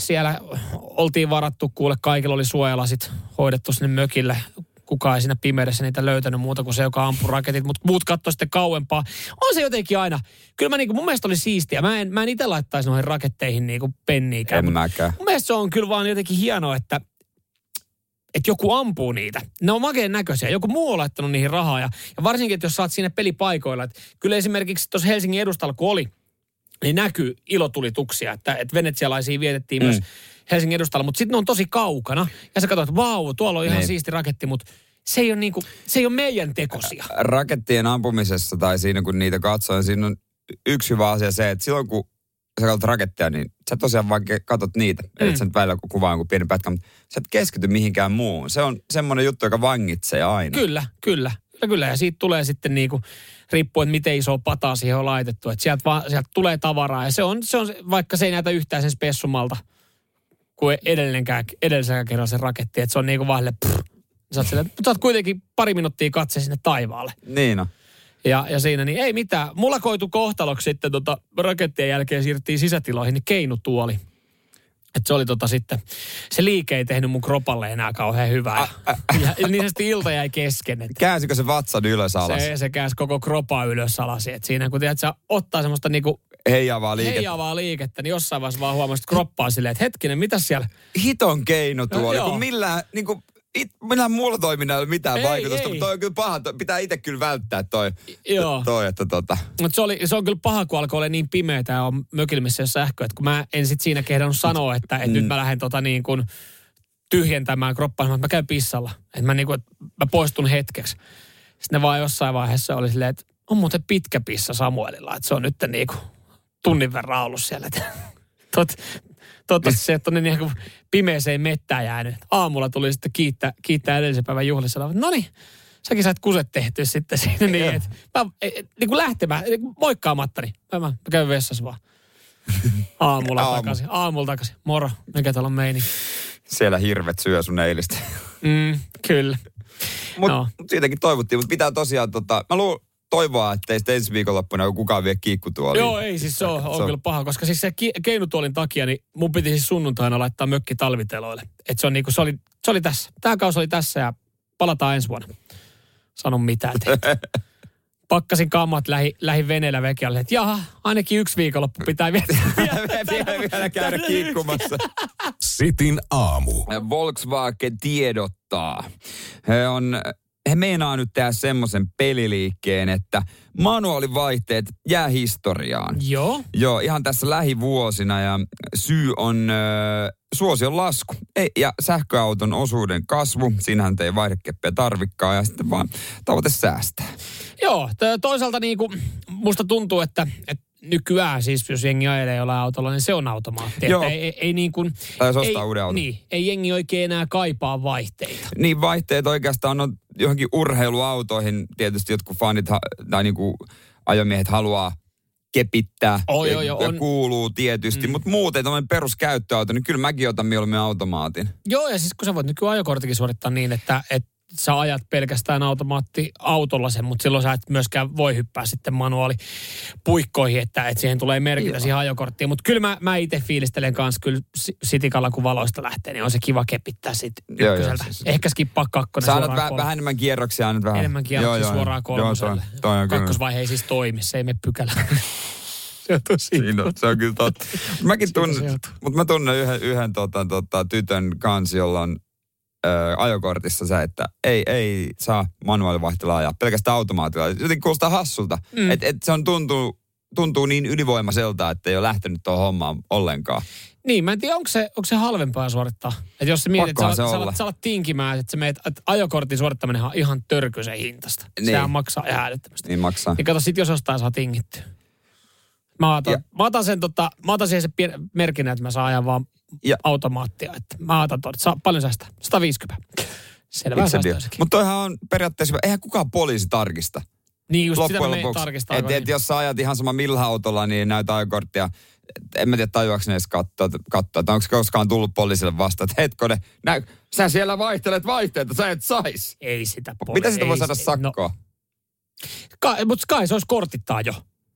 Speaker 3: siellä oltiin varattu, kuule kaikilla oli suojalasit hoidettu sinne mökille. Kukaan ei siinä pimeydessä niitä löytänyt muuta kuin se, joka ampui raketit, mutta muut katsoi sitten kauempaa. On se jotenkin aina, kyllä mä niinku, mun mielestä oli siistiä. Mä en, mä en itse laittaisi noihin raketteihin niinku penniikään.
Speaker 2: En mäkään.
Speaker 3: Mun mielestä se on kyllä vaan jotenkin hienoa, että, että joku ampuu niitä. Ne on makeen näköisiä. Joku muu on laittanut niihin rahaa. Ja, ja varsinkin, että jos sä oot siinä pelipaikoilla. Että kyllä esimerkiksi tuossa Helsingin edustalla, kun oli, niin näkyy ilotulituksia. Että, että venetsialaisia vietettiin mm. myös Helsingin edustalla. Mutta sitten ne on tosi kaukana. Ja sä katsot, että vau, tuolla on ihan
Speaker 2: Niin.
Speaker 3: siisti raketti, mutta se ei ole, niinku, se ei ole meidän tekosia.
Speaker 2: Rakettien ampumisessa tai siinä kun niitä katsoo, niin siinä on yksi hyvä asia se, että silloin kun sä katsot raketteja, niin sä tosiaan vaan katsot niitä. Mm. Eli sä nyt välillä kuvaa jonkun pienen pätkän, mutta sä et keskity mihinkään muuhun. Se on semmoinen juttu, joka vangitsee aina.
Speaker 3: Kyllä, kyllä. Kyllä, kyllä. Ja siitä tulee sitten niinku, riippuen miten iso pataa siihen on laitettu. Että sieltä, sieltä tulee tavaraa. Ja se on, se on, vaikka se ei näytä yhtään sen spessumalta kuin edellisenkään, edellisenkään kerran se raketti. Että se on niinku vaan silleen, prr. Sä oot, mutta sä oot kuitenkin pari minuuttia katse sinne taivaalle.
Speaker 2: Niin on.
Speaker 3: Ja, ja siinä niin ei mitään. Mulla koitu kohtaloksi sitten tota, rakettien jälkeen siirryttiin sisätiloihin, niin keinutuoli. Että se oli tota sitten, se liike ei tehnyt mun kropalle enää kauhean hyvää. Ja, ja niin sitten ilta jäi kesken. Että
Speaker 2: Käänsikö se vatsan ylös alas?
Speaker 3: se, se käänsi koko kropa ylös alas. Et siinä kun tiedät, sä ottaa semmoista niinku
Speaker 2: Heijaavaa liikettä.
Speaker 3: heijaavaa liikettä, niin jossain vaiheessa vaan huomasit että kroppaa silleen, että hetkinen, mitä siellä?
Speaker 2: Hiton keino tuo,
Speaker 3: No,
Speaker 2: kun millään, niin kuin, it, millään muulla toiminnalla mitään
Speaker 3: Ei,
Speaker 2: vaikutusta,
Speaker 3: ei.
Speaker 2: mutta toi on kyllä paha. Toi, pitää itse kyllä välttää toi,
Speaker 3: Joo.
Speaker 2: toi että tota.
Speaker 3: Mutta se, oli, se on kyllä paha, kun alkoi olla niin pimeätä ja on mökillä, missä ei ole sähköä. Että kun mä en sit siinä kehdannut sanoa, että, että nyt mä lähden tota niin kuin tyhjentämään kroppaa, että mä käyn pissalla. Että mä, niin kuin, että mä poistun hetkeksi. Sitten ne vaan jossain vaiheessa oli silleen, että on muuten pitkä pissa Samuelilla. Että se on nyt niin kuin tunnin verran ollut siellä. Tot, toivottavasti se, että on niin kuin pimeeseen mettään jäänyt. Aamulla tuli sitten kiittää, kiittää edellisen päivän juhlissa. No niin, säkin sait kuset tehtyä sitten siinä niin, että mä, e- e- niin kuin lähtemään, niin kuin moikkaamatta, niin mä, mä käyn vessassa vaan. Aamulla
Speaker 2: Aamu.
Speaker 3: takaisin, aamulla takaisin. Moro, mikä täällä on meininki?
Speaker 2: Siellä hirvet syö sun eilistä.
Speaker 3: Mm, kyllä.
Speaker 2: Mutta mut siitäkin toivottiin, mutta pitää tosiaan, tota, mä luulen toivoa, että ei sitten ensi viikonloppuna kukaan vie kiikkutuoliin.
Speaker 3: Joo, ei siis se on, on,
Speaker 2: Se on-
Speaker 3: kyllä paha, koska siis se ki- keinutuolin takia, niin mun piti siis sunnuntaina laittaa mökki talviteloille. Et se, on niinku, se, oli, se oli tässä. Tämä kausi oli tässä ja palataan ensi vuonna. Sano mitään. Pakkasin kammat lähi, lähi veneellä vekealle, että jaha, ainakin yksi viikonloppu pitää viettää.
Speaker 2: vielä, vielä käydä kiikkumassa.
Speaker 1: Sitin aamu.
Speaker 2: Volkswagen tiedottaa. He on he meinaa nyt tehdä semmoisen peliliikkeen, että manuaalivaihteet jää historiaan.
Speaker 3: Joo.
Speaker 2: Joo, ihan tässä lähivuosina ja syy on ö, suosion lasku ei, ja sähköauton osuuden kasvu. Siinähän ei vaihdekeppiä tarvikkaa ja sitten vaan tavoite säästää.
Speaker 3: Joo, toisaalta niin kuin, musta tuntuu, että, että nykyään siis, jos jengi ajelee jollain autolla, niin se on automaatti.
Speaker 2: Joo.
Speaker 3: Ei, ei, ei niin kuin,
Speaker 2: Tai jos ostaa
Speaker 3: ei,
Speaker 2: uuden auton.
Speaker 3: Niin, ei jengi oikein enää kaipaa vaihteita.
Speaker 2: Niin vaihteet oikeastaan on johonkin urheiluautoihin. Tietysti jotkut fanit tai niinku ajomiehet haluaa kepittää.
Speaker 3: Oh,
Speaker 2: ja,
Speaker 3: joo, joo,
Speaker 2: ja
Speaker 3: on.
Speaker 2: kuuluu tietysti. Mm. Mutta muuten tämmöinen peruskäyttöauto, niin kyllä mäkin otan mieluummin automaatin.
Speaker 3: Joo, ja siis kun sä voit nykyään ajokorttikin suorittaa niin, että, että sä ajat pelkästään automaattiautolla sen, mutta silloin sä et myöskään voi hyppää sitten manuaali puikkoihin, että, että siihen tulee merkintä
Speaker 2: Joo.
Speaker 3: siihen ajokorttiin. Mutta kyllä mä, mä itse fiilistelen kanssa kyllä si- sitikalla, kun valoista lähtee, niin on se kiva kepittää sitten
Speaker 2: Joo, joo, siis-
Speaker 3: Ehkä skippaa kakkonen
Speaker 2: Sä annat
Speaker 3: suoraan
Speaker 2: väh-
Speaker 3: kolme-
Speaker 2: vähän enemmän kierroksia, annat vähän.
Speaker 3: enemmän kierroksia suoraan
Speaker 2: Joo, toi,
Speaker 3: kolmoselle.
Speaker 2: toi on kyllä.
Speaker 3: Kakkosvaihe ei siis toimi, se ei mene pykälään. se on tosi.
Speaker 2: Siinä on, se on kyllä totta. Mäkin tunnen, mutta mä tunnen yhden, yhden tota, tota, tytön kanssa, jolla on ö, ajokortissa se, että ei, ei saa manuaalivaihtelua ajaa, pelkästään automaatilla. Jotenkin kuulostaa hassulta. Mm. Että et se on tuntuu, tuntuu niin ylivoimaiselta, että ei ole lähtenyt tuohon hommaan ollenkaan.
Speaker 3: Niin, mä en tiedä, onko se, onko se halvempaa suorittaa. Että jos sä mietit, että sä, sä, alat, sä alat tinkimään, että, sä meet, että ajokortin suorittaminen on ihan törkyisen hintasta.
Speaker 2: Niin.
Speaker 3: Sehän maksaa ihan älyttömästi.
Speaker 2: Niin maksaa.
Speaker 3: Niin kato, sit jos jostain saa tingittyä. Mä otan,
Speaker 2: Ja-
Speaker 3: mä otan sen tota, mä otan siihen se pien, että mä saan ajan vaan
Speaker 2: Ja-
Speaker 3: automaattia. Että mä otan tuon, saa paljon säästää. 150. Selvä.
Speaker 2: Mutta toihan on periaatteessa, eihän kukaan poliisi tarkista.
Speaker 3: Niin just sitä
Speaker 2: loppujen
Speaker 3: menen
Speaker 2: lopuksi.
Speaker 3: tarkistaa.
Speaker 2: Et, et, jos sä ajat ihan sama millä autolla, niin näytä ajokorttia. En mä tiedä, tajuaako ne edes katsoa, katsoa että onko koskaan tullut poliisille vasta, että hetkone, nä, sä siellä vaihtelet vaihteita, sä et sais.
Speaker 3: Ei sitä poli-
Speaker 2: Mitä sitä voi saada sakkoa?
Speaker 3: No, kai, mutta kai se olisi kortittaa jo.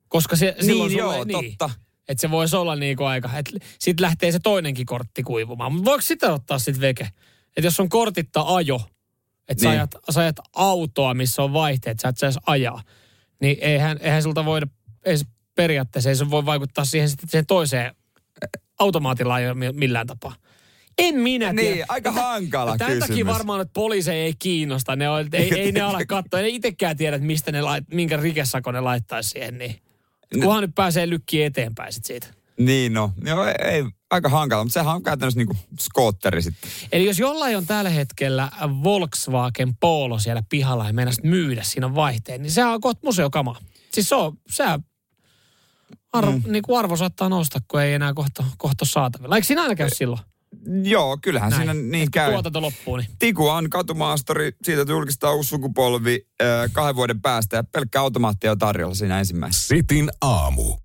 Speaker 3: Koska se, silloin
Speaker 2: niin
Speaker 3: sulle,
Speaker 2: joo,
Speaker 3: niin,
Speaker 2: totta.
Speaker 3: Että se voisi olla niinku aika, että sitten lähtee se toinenkin kortti kuivumaan. Mutta voiko sitä ottaa sitten veke? Että jos on kortitta ajo, että sä,
Speaker 2: Niin.
Speaker 3: ajat, sä ajat autoa, missä on vaihteet, sä et saisi ajaa, niin eihän, eihän sulta voida, ei se periaatteessa ei se voi vaikuttaa siihen, sitten siihen toiseen automaatilla millään tapaa. En minä
Speaker 2: Niin,
Speaker 3: tiedä.
Speaker 2: aika hankala
Speaker 3: Tämän takia
Speaker 2: kysymys.
Speaker 3: varmaan, että poliiseja ei kiinnosta. Ne on, ei, ei ne ala katsoa. Ne itsekään tiedä, mistä ne lait, minkä rikesako ne laittaisi siihen. Niin. Kunhan nyt pääsee lykkiin eteenpäin sit siitä.
Speaker 2: Niin no, joo, ei, ei, aika hankala, mutta sehän on käytännössä niinku skootteri sitten.
Speaker 3: Eli jos jollain on tällä hetkellä Volkswagen Polo siellä pihalla ja meinasit myydä siinä vaihteen, niin sehän on kohta museokama. Siis se on, se arvo, mm. niin kuin arvo saattaa nousta, kun ei enää kohta, kohta saatavilla. Eikö siinä aina käy silloin?
Speaker 2: Joo, kyllähän siinä niin käy.
Speaker 3: Tuotanto loppuu, niin.
Speaker 2: Tikuan katumaastori, siitä julkistaa uusi sukupolvi äh, kahden vuoden päästä ja pelkkä automaatti on tarjolla siinä ensimmäisessä.
Speaker 1: Sitin aamu.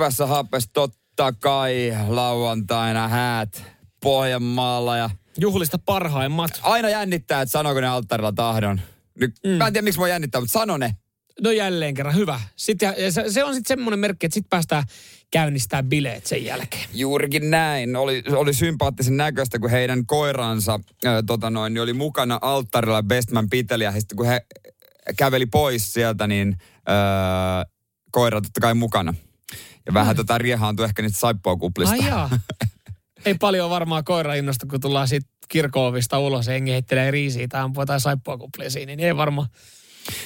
Speaker 2: Hyvässä hapessa totta kai lauantaina häät Pohjanmaalla ja
Speaker 3: Juhlista parhaimmat.
Speaker 2: aina jännittää, että sanooko ne alttarilla tahdon. Nyt, mm. Mä en tiedä, miksi mua jännittää, mutta sano ne.
Speaker 3: No jälleen kerran, hyvä. Sitten, ja se, se on sitten semmoinen merkki, että sitten päästään käynnistää bileet sen jälkeen.
Speaker 2: Juurikin näin. Oli, oli sympaattisen näköistä, kun heidän koiransa äh, tota noin, niin oli mukana alttarilla Bestman piteli. Ja sitten kun he käveli pois sieltä, niin äh, koira totta kai mukana. Ja vähän tota riehaantui ehkä niistä saippuakuplista.
Speaker 3: Ai jaa. Ei paljon varmaan koira innosta, kun tullaan siitä kirkoovista ulos ja jengi heittelee riisiä tai ampuu jotain saippuakuplia siinä, niin ei varmaan.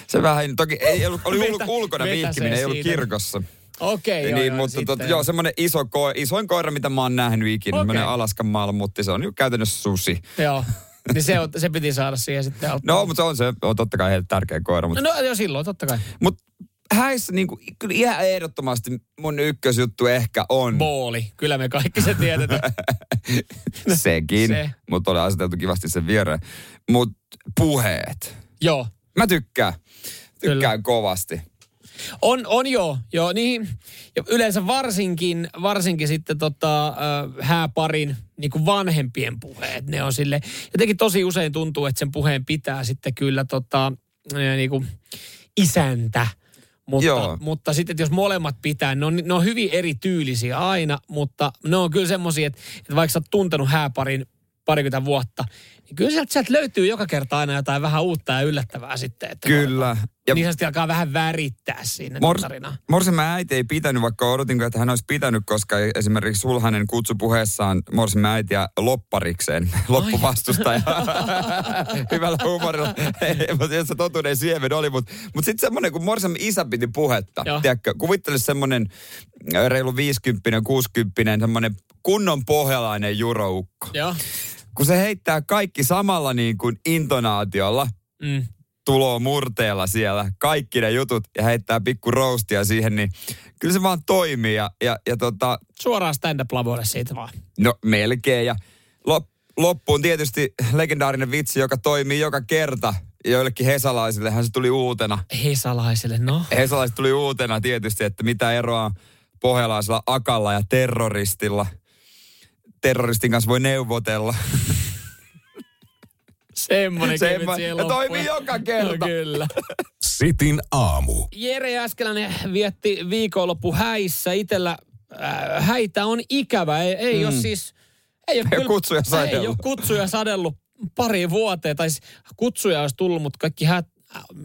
Speaker 2: Se vähän, toki ei ollut, oli ulkona vihkiminen, ei ollut
Speaker 3: siitä.
Speaker 2: kirkossa.
Speaker 3: Okei, joo,
Speaker 2: niin,
Speaker 3: joo,
Speaker 2: mutta
Speaker 3: sitten
Speaker 2: tota,
Speaker 3: joo.
Speaker 2: joo, semmoinen iso ko, isoin koira, mitä mä oon nähnyt ikinä. Okay. Alaskan malmutti, se on jo käytännössä susi.
Speaker 3: Joo, niin se, on, se piti saada siihen sitten. auttaa.
Speaker 2: No, mutta se on, se on totta kai heille tärkeä koira. Mutta
Speaker 3: no, no joo, silloin totta kai.
Speaker 2: Mut häissä niinku, kyllä ihan ehdottomasti mun ykkösjuttu ehkä on
Speaker 3: Booli, kyllä me kaikki se tiedetään.
Speaker 2: sekin,
Speaker 3: Se.
Speaker 2: se. mutta oli aseteltu kivasti sen viereen. Mutta puheet.
Speaker 3: joo,
Speaker 2: Mä tykkään. Tykkään
Speaker 3: Kyllä.
Speaker 2: kovasti.
Speaker 3: On, on joo, joo niin. Ja yleensä varsinkin, varsinkin sitten tota, äh, hääparin niin kuin vanhempien puheet. Ne on sille, jotenkin tosi usein tuntuu, että sen puheen pitää sitten kyllä tota, niin kuin isäntä. Mutta,
Speaker 2: Joo.
Speaker 3: mutta sitten, että jos molemmat pitää, ne on, ne on hyvin erityylisiä aina, mutta ne on kyllä semmoisia, että, että vaikka sä oot tuntenut hääparin parikymmentä vuotta, niin kyllä sieltä, sieltä löytyy joka kerta aina jotain vähän uutta ja yllättävää sitten. Että
Speaker 2: Kyllä.
Speaker 3: Ja niin sanotusti alkaa vähän värittää siinä
Speaker 2: Mors,
Speaker 3: tarinaa.
Speaker 2: Morsen äiti ei pitänyt, vaikka odotin, että hän olisi pitänyt, koska esimerkiksi Sulhanen kutsui puheessaan Morsen äitiä lopparikseen, loppuvastustaja. Hyvällä huumorilla. Mutta se totuuden siemen oli, mutta, mutta sitten semmoinen, kun Morsen isä piti puhetta,
Speaker 3: Joo.
Speaker 2: tiedätkö, kuvittele semmoinen äh, reilu 50 60 semmoinen kunnon pohjalainen juroukko.
Speaker 3: Joo.
Speaker 2: Kun se heittää kaikki samalla niin kuin intonaatiolla,
Speaker 3: Mm.
Speaker 2: tuloa murteella siellä, kaikki ne jutut ja heittää pikku roastia siihen, niin kyllä se vaan toimii. Ja, ja, ja tota,
Speaker 3: Suoraan stand-up lavoille siitä vaan.
Speaker 2: no melkein. Ja lop, loppuun tietysti legendaarinen vitsi, joka toimii joka kerta. Joillekin hesalaisillehan se tuli uutena.
Speaker 3: Hesalaiselle, no.
Speaker 2: Hesalaiset tuli uutena tietysti, että mitä eroa pohjalaisella akalla ja terroristilla. Terroristin kanssa voi neuvotella.
Speaker 3: Semmoinen
Speaker 2: Semmo-
Speaker 3: kevyt siihen
Speaker 2: ja toimii joka kerta.
Speaker 3: No, kyllä.
Speaker 1: Sitin aamu.
Speaker 3: Jere Jääskeläinen vietti viikonloppu häissä. Itellä äh, häitä on ikävä. Ei, ei mm. ole siis... Ei ole,
Speaker 2: Ei ole kutsuja
Speaker 3: Ei
Speaker 2: sadellut.
Speaker 3: ole kutsuja sadellut pari vuoteen. Tai siis kutsuja olisi tullut, mutta kaikki häät...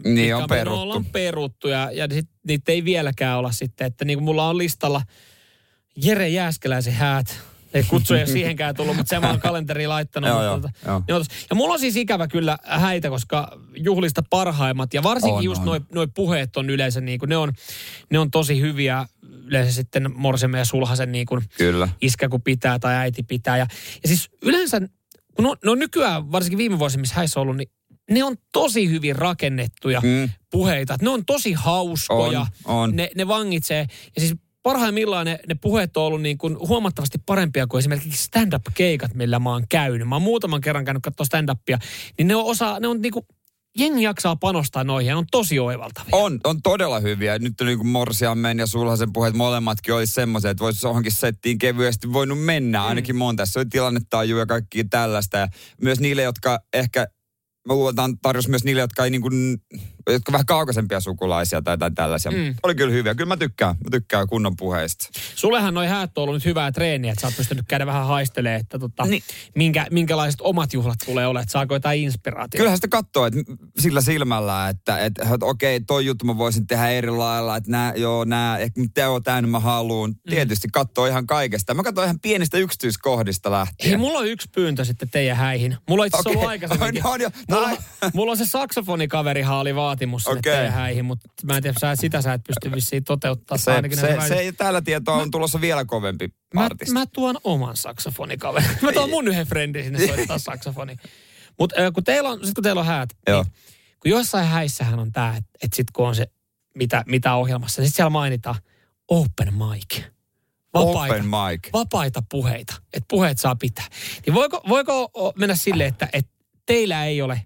Speaker 2: Niin, on peruttu.
Speaker 3: On peruttu ja, ja sit, niitä ei vieläkään olla sitten. Että niin kuin mulla on listalla Jere Jääskeläisen häät Ei kutsuja siihenkään tullut, mutta sen mä oon kalenteriin laittanut.
Speaker 2: Joo, joo,
Speaker 3: tota,
Speaker 2: joo.
Speaker 3: joo, ja mulla on siis ikävä kyllä häitä, koska juhlista parhaimmat ja varsinkin
Speaker 2: On,
Speaker 3: just noin noi puheet on yleensä niin kuin, ne on, ne on tosi hyviä yleensä sitten Morsemme ja Sulhasen niin kuin
Speaker 2: Kyllä.
Speaker 3: iskä kun pitää tai äiti pitää. Ja, ja siis yleensä, kun on, ne on nykyään, varsinkin viime vuosina, missä häissä on ollut, niin ne on tosi hyvin rakennettuja
Speaker 2: Mm.
Speaker 3: puheita. Ne on tosi hauskoja.
Speaker 2: On, on.
Speaker 3: Ne, ne vangitsee. Ja siis parhaimmillaan ne, ne puheet on ollut niin kuin huomattavasti parempia kuin esimerkiksi stand-up-keikat, millä mä oon käynyt. Mä oon muutaman kerran käynyt katsoa stand-upia. Niin ne on osa, ne on niin kuin, jengi jaksaa panostaa noihin ja on tosi oivaltavia.
Speaker 2: On, on todella hyviä. Nyt on niin kuin Morsiammen ja Sulhasen puheet molemmatkin olisi semmoisia, että voisi johonkin settiin kevyesti voinut mennä. Ainakin mun tässä oli tilannetaju ja kaikki tällaista. Ja myös niille, jotka ehkä, mä luotan tarjous myös niille, jotka ei niin kuin, jotka vähän kaukaisempia sukulaisia tai, tai tällaisia.
Speaker 3: Mm.
Speaker 2: Oli kyllä hyviä. Kyllä mä tykkään. Mä tykkään kunnon puheista.
Speaker 3: Sullehan noi häät on ollut nyt hyvää treeniä, että sä oot pystynyt käydä vähän haistelemaan, että tota,
Speaker 2: Niin.
Speaker 3: minkä, minkälaiset omat juhlat tulee olemaan, että saako jotain inspiraatiota.
Speaker 2: Kyllähän sitä katsoo että sillä silmällä, että, että, että okei, toi juttu mä voisin tehdä eri lailla, että nää, joo, nää, ehkä on tää, mä haluun.
Speaker 3: Mm.
Speaker 2: Tietysti katsoo ihan kaikesta. Mä katson ihan pienistä yksityiskohdista lähtien.
Speaker 3: Hei, mulla on yksi pyyntö sitten teidän häihin. Mulla on itse
Speaker 2: Okei.
Speaker 3: ollut aikaisemminkin.
Speaker 2: On jo.
Speaker 3: Mulla,
Speaker 2: Ai.
Speaker 3: mulla on se saksofonikaverihan oli vaatimus sinne teidän häihin, mutta mä en tiedä, sä, sitä sä et pysty vissiin toteuttaa.
Speaker 2: Se, se, se,
Speaker 3: välissä.
Speaker 2: tällä tietoa on tulossa vielä kovempi
Speaker 3: mä,
Speaker 2: artisti.
Speaker 3: mä tuon oman saksofonikaverin. Mä tuon mun yhden friendi sinne soittaa saksofoni. Mutta kun teillä on, sit kun teillä on häät,
Speaker 2: Joo.
Speaker 3: niin kun jossain häissähän on tää, että et sit kun on se, mitä, mitä ohjelmassa, niin sit siellä mainitaan open mic. Vapaita,
Speaker 2: Open mic.
Speaker 3: vapaita puheita, että puheet saa pitää. Niin voiko, voiko mennä silleen, että, että teillä ei ole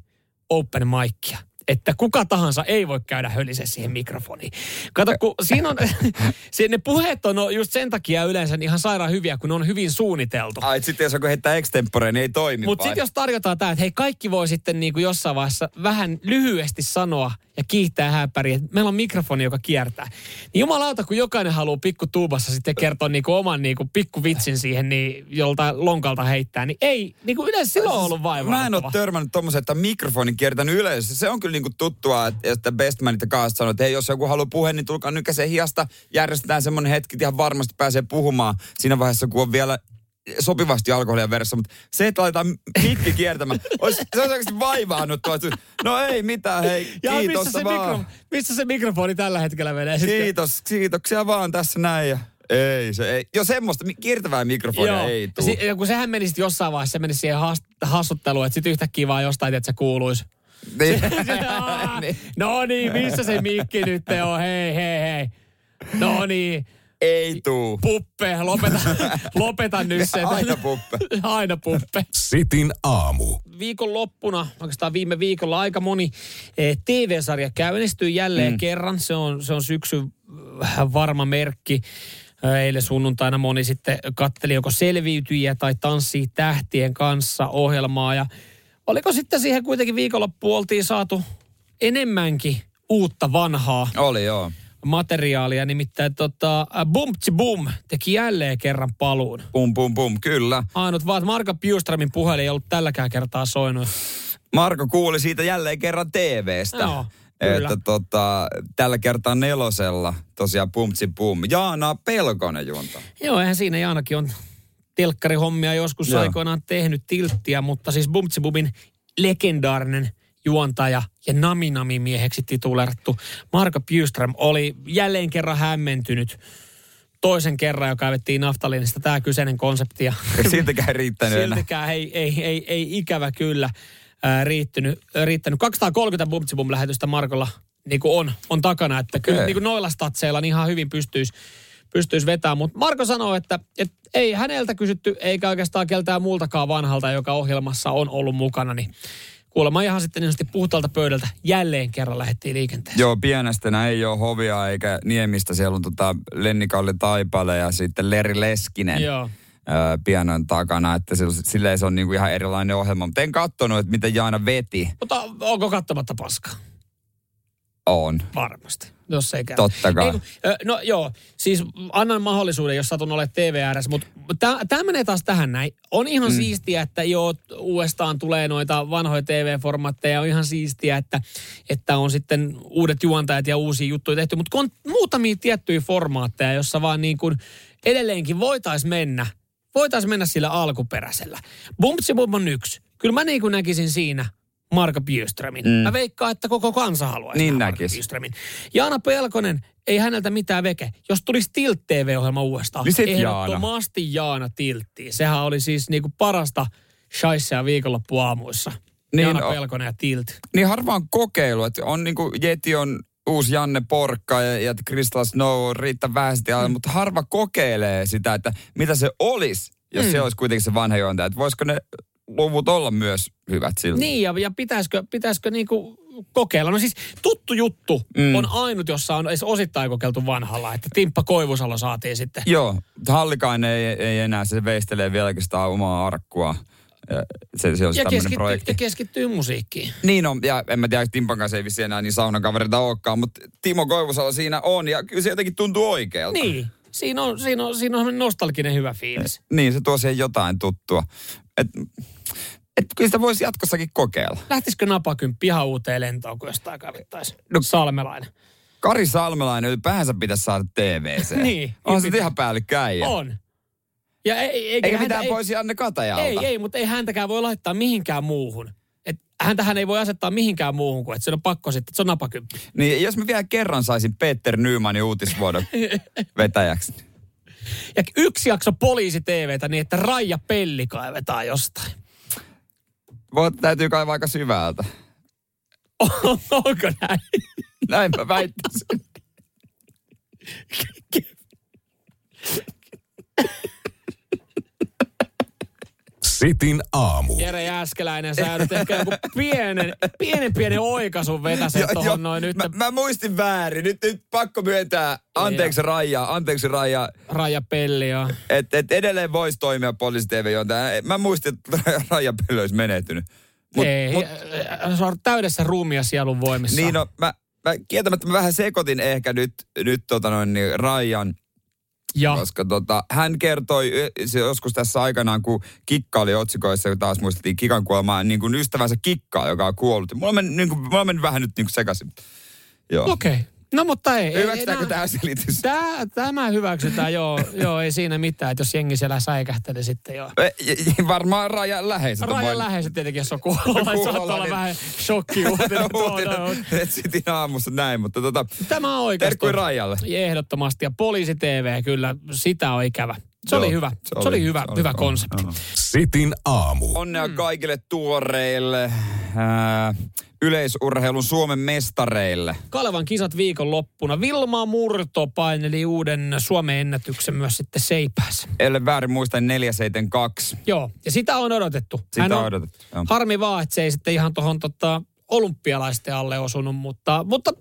Speaker 3: open micia? Että kuka tahansa ei voi käydä hölisessä siihen mikrofoniin. Kato, kun siinä on, se, ne puheet on just sen takia yleensä ihan sairaan hyviä, kun ne on hyvin suunniteltu.
Speaker 2: Ai, sitten jos joku heittää extempore, niin ei toimi
Speaker 3: Mutta sitten jos tarjotaan tämä, että hei kaikki voi sitten niinku jossain vaiheessa vähän lyhyesti sanoa ja kiittää häpäriä, että meillä on mikrofoni, joka kiertää. Niin jumalauta, kun jokainen haluaa pikku tuubassa sitten kertoa niinku oman niinku pikku vitsin siihen, niin jolta lonkalta heittää, niin ei, niinku yleensä silloin on ollut vaivaa.
Speaker 2: Mä en ole törmännyt tommoseen, että mikrofonin kiertänyt yleensä. Se on kyllä niinku tuttua, että, bestmanit ja kaast sanoo, että hei, jos joku haluaa puhua, niin tulkaa nykäiseen hiasta. Järjestetään semmoinen hetki, että ihan varmasti pääsee puhumaan siinä vaiheessa, kun on vielä sopivasti alkoholia veressä, mutta se, että laitetaan mikki kiertämään, olisi, se olisi oikeasti vaivaannut. että No ei mitään, hei,
Speaker 3: Ja
Speaker 2: kiitos
Speaker 3: missä se,
Speaker 2: vaan.
Speaker 3: mikro, missä se mikrofoni tällä hetkellä menee? sitten?
Speaker 2: Kiitos, kiitoksia vaan tässä näin. Ja ei, se ei. Jo semmoista kiertävää mikrofonia ei
Speaker 3: Ja,
Speaker 2: tule.
Speaker 3: si- ja kun sehän menisi jossain vaiheessa, se menisi siihen hassutteluun, että sitten yhtäkkiä vaan jostain, että se kuuluisi.
Speaker 2: Niin.
Speaker 3: Niin. no niin, missä se mikki nyt on? Hei, hei, hei. No niin,
Speaker 2: ei tuu.
Speaker 3: puppe, lopeta, lopeta nyt se.
Speaker 2: Aina puppe.
Speaker 3: Aina puppe.
Speaker 1: Sitin aamu.
Speaker 3: Viikon loppuna, oikeastaan viime viikolla, aika moni eh, TV-sarja käynnistyy jälleen mm. kerran. Se on, se on syksy vähän varma merkki. Eh, Eilen sunnuntaina moni sitten katteli joko selviytyjiä tai tanssii tähtien kanssa ohjelmaa. Ja oliko sitten siihen kuitenkin viikonloppuun oltiin saatu enemmänkin uutta vanhaa
Speaker 2: Oli joo.
Speaker 3: Materiaalia. Nimittäin tota, Bumptsi Boom teki jälleen kerran paluun.
Speaker 2: Pum pum pum, kyllä.
Speaker 3: Ainut vaan, että Marko Bjustramin puhelin ei ollut tälläkään kertaa soinut.
Speaker 2: Marko kuuli siitä jälleen kerran TV-stä.
Speaker 3: Joo, kyllä.
Speaker 2: että tota, tällä kertaa nelosella tosiaan pumpsi pum. Jaana Pelkonen juonta.
Speaker 3: Joo, eihän siinä Jaanakin on telkkarihommia joskus
Speaker 2: Joo.
Speaker 3: aikoinaan tehnyt tilttiä, mutta siis Bumtsibubin legendaarinen juontaja ja naminami-mieheksi titulerattu Marko Bjuström oli jälleen kerran hämmentynyt toisen kerran, joka kaivettiin naftaliinista tämä kyseinen konsepti. Ja
Speaker 2: Siltäkään ei riittänyt enää.
Speaker 3: siltikään ei, ei, ei, ei ikävä kyllä ää, riittänyt, riittänyt. 230 Bumtsibum-lähetystä Markolla niin kuin on, on takana, että kyllä
Speaker 2: Okei.
Speaker 3: niin kuin noilla statseilla niin ihan hyvin pystyisi pystyisi vetämään. Mutta Marko sanoo, että, että ei häneltä kysytty, eikä oikeastaan keltään muultakaan vanhalta, joka ohjelmassa on ollut mukana, niin kuulemma ihan sitten niin puhtaalta pöydältä jälleen kerran lähdettiin liikenteeseen.
Speaker 2: Joo, pienestänä ei ole hovia eikä niemistä. Siellä on tota Lennikalli Taipale ja sitten Leri Leskinen.
Speaker 3: Joo.
Speaker 2: Pianon takana, että se, silleen se on niinku ihan erilainen ohjelma. Mutta en kattonut, että miten Jaana veti.
Speaker 3: Mutta onko katsomatta paskaa?
Speaker 2: On.
Speaker 3: Varmasti, jos ei käy.
Speaker 2: Totta kai.
Speaker 3: Ei, no joo, siis annan mahdollisuuden, jos satun olemaan TV ääressä, mutta tämä menee taas tähän näin. On ihan mm. siistiä, että joo, uudestaan tulee noita vanhoja TV-formaatteja, on ihan siistiä, että, että on sitten uudet juontajat ja uusia juttuja tehty, mutta on muutamia tiettyjä formaatteja, jossa vaan niin kuin edelleenkin voitaisiin mennä voitaisiin mennä sillä alkuperäisellä. Bumpsi Bump on yksi. Kyllä mä niin kuin näkisin siinä Marka Bjöströmin. Mm. Mä veikkaan, että koko kansa haluaisi
Speaker 2: Niin
Speaker 3: Marka
Speaker 2: näkis.
Speaker 3: Bjöströmin. Jaana Pelkonen, ei häneltä mitään veke. Jos tulisi Tilt TV-ohjelma uudestaan,
Speaker 2: Niin sit Jaana.
Speaker 3: ehdottomasti Jaana Tilttiin. Sehän oli siis niinku parasta shaisseja viikonloppuaamuissa.
Speaker 2: Niin
Speaker 3: Jaana
Speaker 2: on.
Speaker 3: Pelkonen ja Tilt.
Speaker 2: Niin harvaan kokeilu, että on niinku Jeti on uusi Janne Porkka ja, ja Crystal Snow on Riitta Vähästi, mm. mutta harva kokeilee sitä, että mitä se olisi, jos mm. se olisi kuitenkin se vanha juontaja. Että voisiko ne luvut olla myös hyvät silloin?
Speaker 3: Niin, ja, ja pitäisikö, pitäisikö niinku kokeilla? No siis tuttu juttu
Speaker 2: Mm.
Speaker 3: on ainut, jossa on edes osittain kokeiltu vanhalla, että Timppa Koivusalo saatiin sitten.
Speaker 2: Joo, Hallikainen ei, ei enää, se veistelee vieläkin sitä omaa arkkua. Ja Se, se on
Speaker 3: Ja keskittyy,
Speaker 2: projekti.
Speaker 3: ja keskittyy musiikkiin.
Speaker 2: Niin on, ja en mä tiedä, Timpan kanssa ei vissi enää niin saunakaverita olekaan, mutta Timo Koivusalo siinä on, ja kyllä se jotenkin tuntuu oikealta.
Speaker 3: Niin, siinä on, siinä on, siinä on nostalginen hyvä fiilis.
Speaker 2: Niin, se tuo siihen jotain tuttua. Et, et kyllä sitä voisi jatkossakin kokeilla.
Speaker 3: Lähtisikö napakymppi ihan uuteen lentoon, kun jostain kavittaisi?
Speaker 2: No-.
Speaker 3: Salmelainen.
Speaker 2: Kari Salmelainen ylipäänsä pitäisi saada TVC.
Speaker 3: Niin,
Speaker 2: On se ihan päällikkäijä.
Speaker 3: On. Ja ei, eikä
Speaker 2: Eikä
Speaker 3: häntä,
Speaker 2: mitään
Speaker 3: ei,
Speaker 2: pois Janne Katajalta.
Speaker 3: ei, ei, mutta ei häntäkään voi laittaa mihinkään muuhun. Et häntähän ei voi asettaa mihinkään muuhun kuin, että se on pakko sitten, että se on napakymppi.
Speaker 2: Niin, jos mä vielä kerran saisin Peter Nymanin uutisvuodon vetäjäksi.
Speaker 3: Ja yksi jakso poliisi TVtä niin, että Raija Pelli kaivetaan jostain.
Speaker 2: Voit, täytyy kaivaa aika syvältä.
Speaker 3: Onko näin?
Speaker 2: Näin mä väittäisin.
Speaker 1: Sitin aamu.
Speaker 3: Jere Jääskeläinen, sä nyt ehkä joku pienen, pienen pienen oikaisun vetäsen
Speaker 2: Jo- jo,
Speaker 3: tuohon noin nyt.
Speaker 2: Mä, mä, muistin väärin. Nyt, nyt pakko myöntää. Anteeksi Raija, anteeksi Raija.
Speaker 3: Raija Pelli ja...
Speaker 2: Että et edelleen voisi toimia poliisi tv Mä muistin, että Raija Pelli olisi menehtynyt. Mut,
Speaker 3: ei,
Speaker 2: mut,
Speaker 3: se on täydessä ruumia sielun voimissa.
Speaker 2: niin no, mä, mä kieltämättä mä vähän sekoitin ehkä nyt, nyt tota noin, niin Rajan
Speaker 3: ja
Speaker 2: koska tota, hän kertoi se joskus tässä aikanaan, kun Kikka oli otsikoissa, kun taas muistettiin Kikan kuolemaa, niin kuin ystävänsä Kikkaa, joka on kuollut. Mulla on mennyt, niin kuin, mulla on mennyt vähän nyt niin kuin sekaisin.
Speaker 3: Okei. Okay. No mutta ei.
Speaker 2: Hyväksytäänkö
Speaker 3: ei,
Speaker 2: tämä selitys?
Speaker 3: Tää, tämä hyväksytään, joo, joo, ei siinä mitään, että jos jengi siellä säikähtelee sitten joo.
Speaker 2: E, e, Varmaan Rajan läheiset
Speaker 3: Rajan läheiset tietenkin, jos on kuulolla,
Speaker 2: Kuulolla,
Speaker 3: saattaa olla
Speaker 2: niin-
Speaker 3: vähän shokki uutinen.
Speaker 2: Uutinen, että sitin aamussa näin, mutta tota,
Speaker 3: Tämä on oikeasti.
Speaker 2: terkkui Rajalle.
Speaker 3: Ehdottomasti. Ja poliisi TV, kyllä, sitä on ikävä. Se
Speaker 2: Joo,
Speaker 3: oli hyvä. Se oli, hyvä, hyvä konsepti.
Speaker 1: Sitin aamu.
Speaker 2: Onnea kaikille tuoreille ää, yleisurheilun Suomen mestareille.
Speaker 3: Kalevan kisat viikonloppuna. Vilma Murto paineli uuden Suomen ennätyksen myös sitten Seipäässä.
Speaker 2: Ellen väärin muista 472.
Speaker 3: Joo, ja sitä on odotettu.
Speaker 2: Sitä
Speaker 3: Hän
Speaker 2: on
Speaker 3: on,
Speaker 2: odotettu. Joo.
Speaker 3: harmi vaan, että se ei sitten ihan tuohon tota, olympialaisten alle osunut, mutta, mutta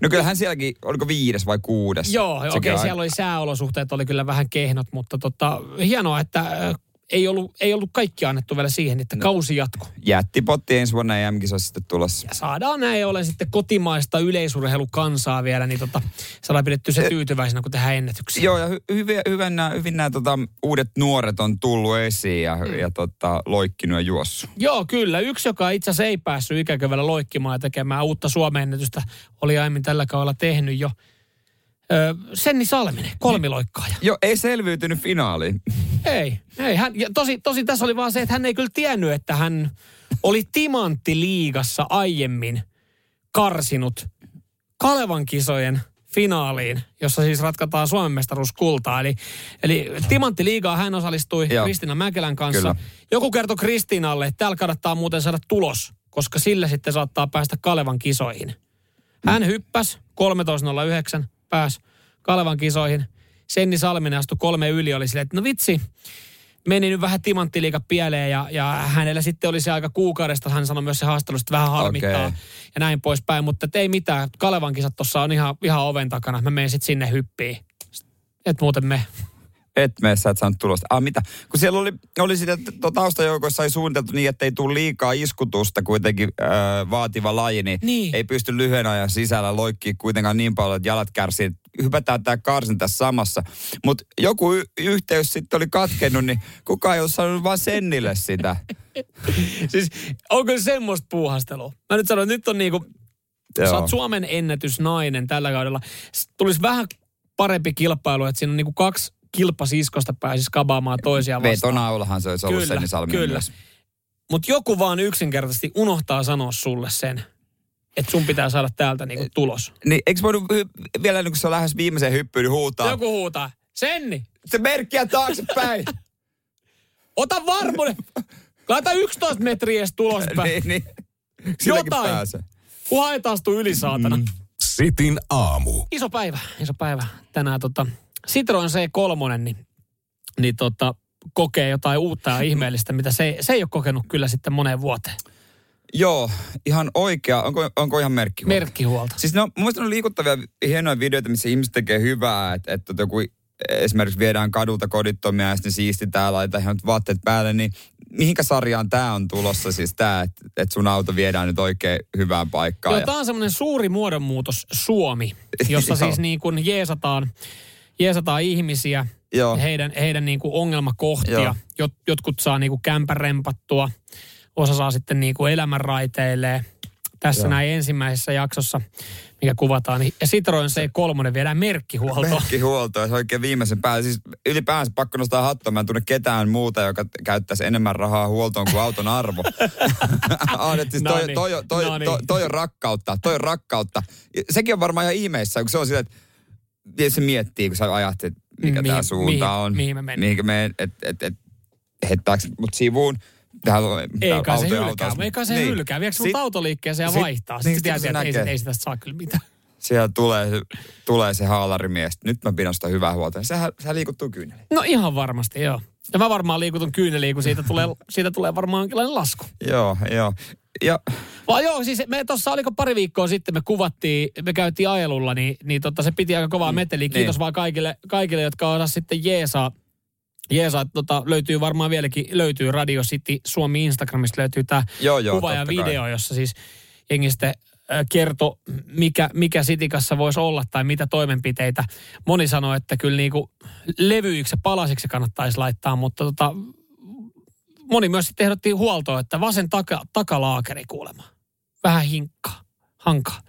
Speaker 2: No kyllähän sielläkin, oliko viides vai kuudes?
Speaker 3: joo, okei, okay, siellä oli sääolosuhteet, oli kyllä vähän kehnot, mutta tota, hienoa, että ei ollut, ei ollut kaikki annettu vielä siihen, että kausi jatkuu.
Speaker 2: Jättipotti ensi vuonna EM sitten tulossa.
Speaker 3: Ja saadaan näin ollen sitten kotimaista yleisurheilukansaa vielä, niin tota, saadaan pidetty se tyytyväisenä, kun tehdään ennätyksiä.
Speaker 2: Joo, ja hy- hyvin, hyvin nämä, hyvin nämä tota, uudet nuoret on tullut esiin ja, mm. ja tota, loikkinut ja juossut.
Speaker 3: Joo, kyllä. Yksi, joka itse asiassa ei päässyt ikäkyvällä loikkimaan ja tekemään uutta Suomen ennätystä, oli aiemmin tällä kaudella tehnyt jo. Öö, Senni Salminen, kolmiloikkaaja.
Speaker 2: Joo, ei selviytynyt finaaliin.
Speaker 3: Ei, ei. Hän, ja tosi, tosi tässä oli vaan se, että hän ei kyllä tiennyt, että hän oli Timantti-liigassa aiemmin karsinut Kalevan kisojen finaaliin, jossa siis ratkataan Suomen mestaruuskultaa. Eli, eli Timantti-liigaa hän osallistui
Speaker 2: Joo.
Speaker 3: Kristiina Mäkelän kanssa.
Speaker 2: Kyllä.
Speaker 3: Joku kertoi Kristiinalle, että täällä kannattaa muuten saada tulos, koska sillä sitten saattaa päästä Kalevan kisoihin. Hän hyppäsi 13.09, pääsi Kalevan kisoihin. Senni Salminen astui kolme yli, oli silleen, että no vitsi, meni nyt vähän timanttiliiga pieleen ja, ja hänellä sitten oli se aika kuukaudesta, hän sanoi myös se haastattelussa, että vähän harmittaa
Speaker 2: Okei.
Speaker 3: ja näin poispäin, mutta ei mitään, Kalevan kisat tuossa on ihan, ihan oven takana, mä menen sitten sinne hyppiin. Et muuten me.
Speaker 2: Et mene, sä et saanut tulosta. Ah, mitä? Kun siellä oli, oli sitä taustajoukoissa ei suunniteltu niin, että ei tule liikaa iskutusta kuitenkin äh, vaativa laji, niin,
Speaker 3: Niin.
Speaker 2: ei pysty lyhyen ajan sisällä loikkiin kuitenkaan niin paljon, että jalat kärsii. Hypätään tämä karsin tässä samassa. Mutta joku y- yhteys sitten oli katkennut, niin kukaan ei ole saanut vaan sennille sitä.
Speaker 3: Siis onko se semmoista puuhastelua? Mä nyt sanon, että nyt on niinku, sä
Speaker 2: Joo.
Speaker 3: oot Suomen ennätysnainen tällä kaudella. Tulisi vähän parempi kilpailu, että siinä on niinku kaksi, kilpasiskosta pääsisi kabaamaan toisiaan vastaan.
Speaker 2: Vetonaulahan se olisi ollut
Speaker 3: Kyllä,
Speaker 2: Senni Salmen
Speaker 3: kyllä.
Speaker 2: myös.
Speaker 3: Mutta joku vaan yksinkertaisesti unohtaa sanoa sulle sen, että sun pitää saada täältä niinku tulos.
Speaker 2: Niin, eikö voinut hy- vielä kun se on lähes viimeiseen hyppyyn, niin huutaa?
Speaker 3: Joku huutaa, Senni,
Speaker 2: Se merkkiä taaksepäin.
Speaker 3: ota varmuuden. Laita 11 metriä edes tulospäin.
Speaker 2: niin, niin. Silläkin
Speaker 3: Jotain.
Speaker 2: pääsee.
Speaker 3: Kun haetaastuu yli saatana. Mm.
Speaker 1: Sitin aamu.
Speaker 3: Iso päivä, iso päivä. Tänään tota, Citroen C3, niin, niin tota, kokee jotain uutta ja ihmeellistä, mitä se, se ei ole kokenut kyllä sitten moneen vuoteen.
Speaker 2: Joo, ihan oikea. Onko, onko ihan merkki?
Speaker 3: Merkkihuolta.
Speaker 2: Siis no, mun mielestä on liikuttavia, hienoja videoita, missä ihmiset tekee hyvää, että, että joku esimerkiksi viedään kadulta kodittomia ja sitten siistitään laitetaan ihan vaatteet päälle, niin mihinkä sarjaan tämä on tulossa siis tämä, että, että sun auto viedään nyt oikein hyvään paikkaan.
Speaker 3: Joo,
Speaker 2: ja-
Speaker 3: tämä on semmoinen suuri muodonmuutos Suomi, jossa siis niin kuin jeesataan, jeesataan ihmisiä,
Speaker 2: Joo.
Speaker 3: heidän, heidän niin kuin ongelmakohtia.
Speaker 2: Joo.
Speaker 3: Jot, jotkut saa niin kuin kämpän rempattua, osa saa sitten niin kuin elämän raiteilleen. Tässä
Speaker 2: Joo.
Speaker 3: näin ensimmäisessä jaksossa, mikä kuvataan, niin ja Citroen C3 viedään merkkihuoltoon.
Speaker 2: Merkkihuolto, se oikein viimeisen päälle. Siis ylipäänsä pakko nostaa hattua. Mä en tunne ketään muuta, joka käyttäisi enemmän rahaa huoltoon kuin auton arvo. siis toi, toi, toi, toi,
Speaker 3: noniin.
Speaker 2: toi, toi, on rakkautta, toi on rakkautta. Sekin on varmaan ihan ihmeessä, kun se on sillä, että se miettii, kun sä ajattelet, mikä
Speaker 3: Mihin-
Speaker 2: tämä suunta
Speaker 3: mihin-
Speaker 2: on.
Speaker 3: mihin me mennään.
Speaker 2: Mihinkä me, et, et, et, heittääkö mut sivuun. Tähän on,
Speaker 3: kai se hylkää,
Speaker 2: auto-
Speaker 3: ei kai se
Speaker 2: niin.
Speaker 3: hylkää. Viekö
Speaker 2: Sit-
Speaker 3: autoliikkeeseen ja
Speaker 2: sit-
Speaker 3: vaihtaa?
Speaker 2: niin,
Speaker 3: Sitten
Speaker 2: sit
Speaker 3: tietää, että ei, ei sitä saa kyllä mitään.
Speaker 2: Siellä tulee, tulee se haalarimies. Nyt mä pidän sitä hyvää huolta. Sehän, sehän liikuttuu kyyneliin.
Speaker 3: No ihan varmasti, joo. Ja mä varmaan liikutun kyyneliin, kun siitä tulee, siitä tulee varmaan jonkinlainen lasku.
Speaker 2: Joo, joo. Ja
Speaker 3: Vaan joo, siis me tuossa oliko pari viikkoa sitten, me kuvattiin, me käytiin ajelulla, niin, niin totta, se piti aika kovaa meteliä. Kiitos
Speaker 2: niin.
Speaker 3: vaan kaikille, kaikille, jotka osas sitten jeesaa. Jeesaa, tota, löytyy varmaan vieläkin, löytyy Radio City Suomi Instagramista löytyy tämä kuva ja
Speaker 2: totta kai.
Speaker 3: video, jossa siis jengi sitten kertoi, mikä, mikä Sitikassa voisi olla tai mitä toimenpiteitä. Moni sanoi, että kyllä niinku levyiksi ja palasiksi kannattaisi laittaa, mutta tota, moni myös sitten ehdotti huoltoa, että vasen taka, takalaakeri kuulemma. Vähän hinkkaa, hankaa.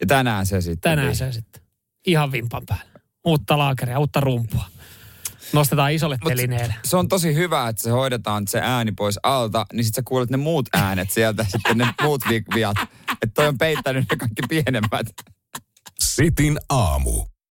Speaker 2: Ja tänään se sitten.
Speaker 3: Tänään se sitten. Ihan vimpan päällä. Uutta laakeria, uutta rumpua. Nostetaan isolle
Speaker 2: Mut
Speaker 3: telineelle.
Speaker 2: Se on tosi hyvä, että se hoidetaan se ääni pois alta, niin sitten sä kuulet ne muut äänet sieltä, sitten ne muut vi- viat. Että toi on peittänyt ne kaikki pienemmät.
Speaker 1: Sitin aamu.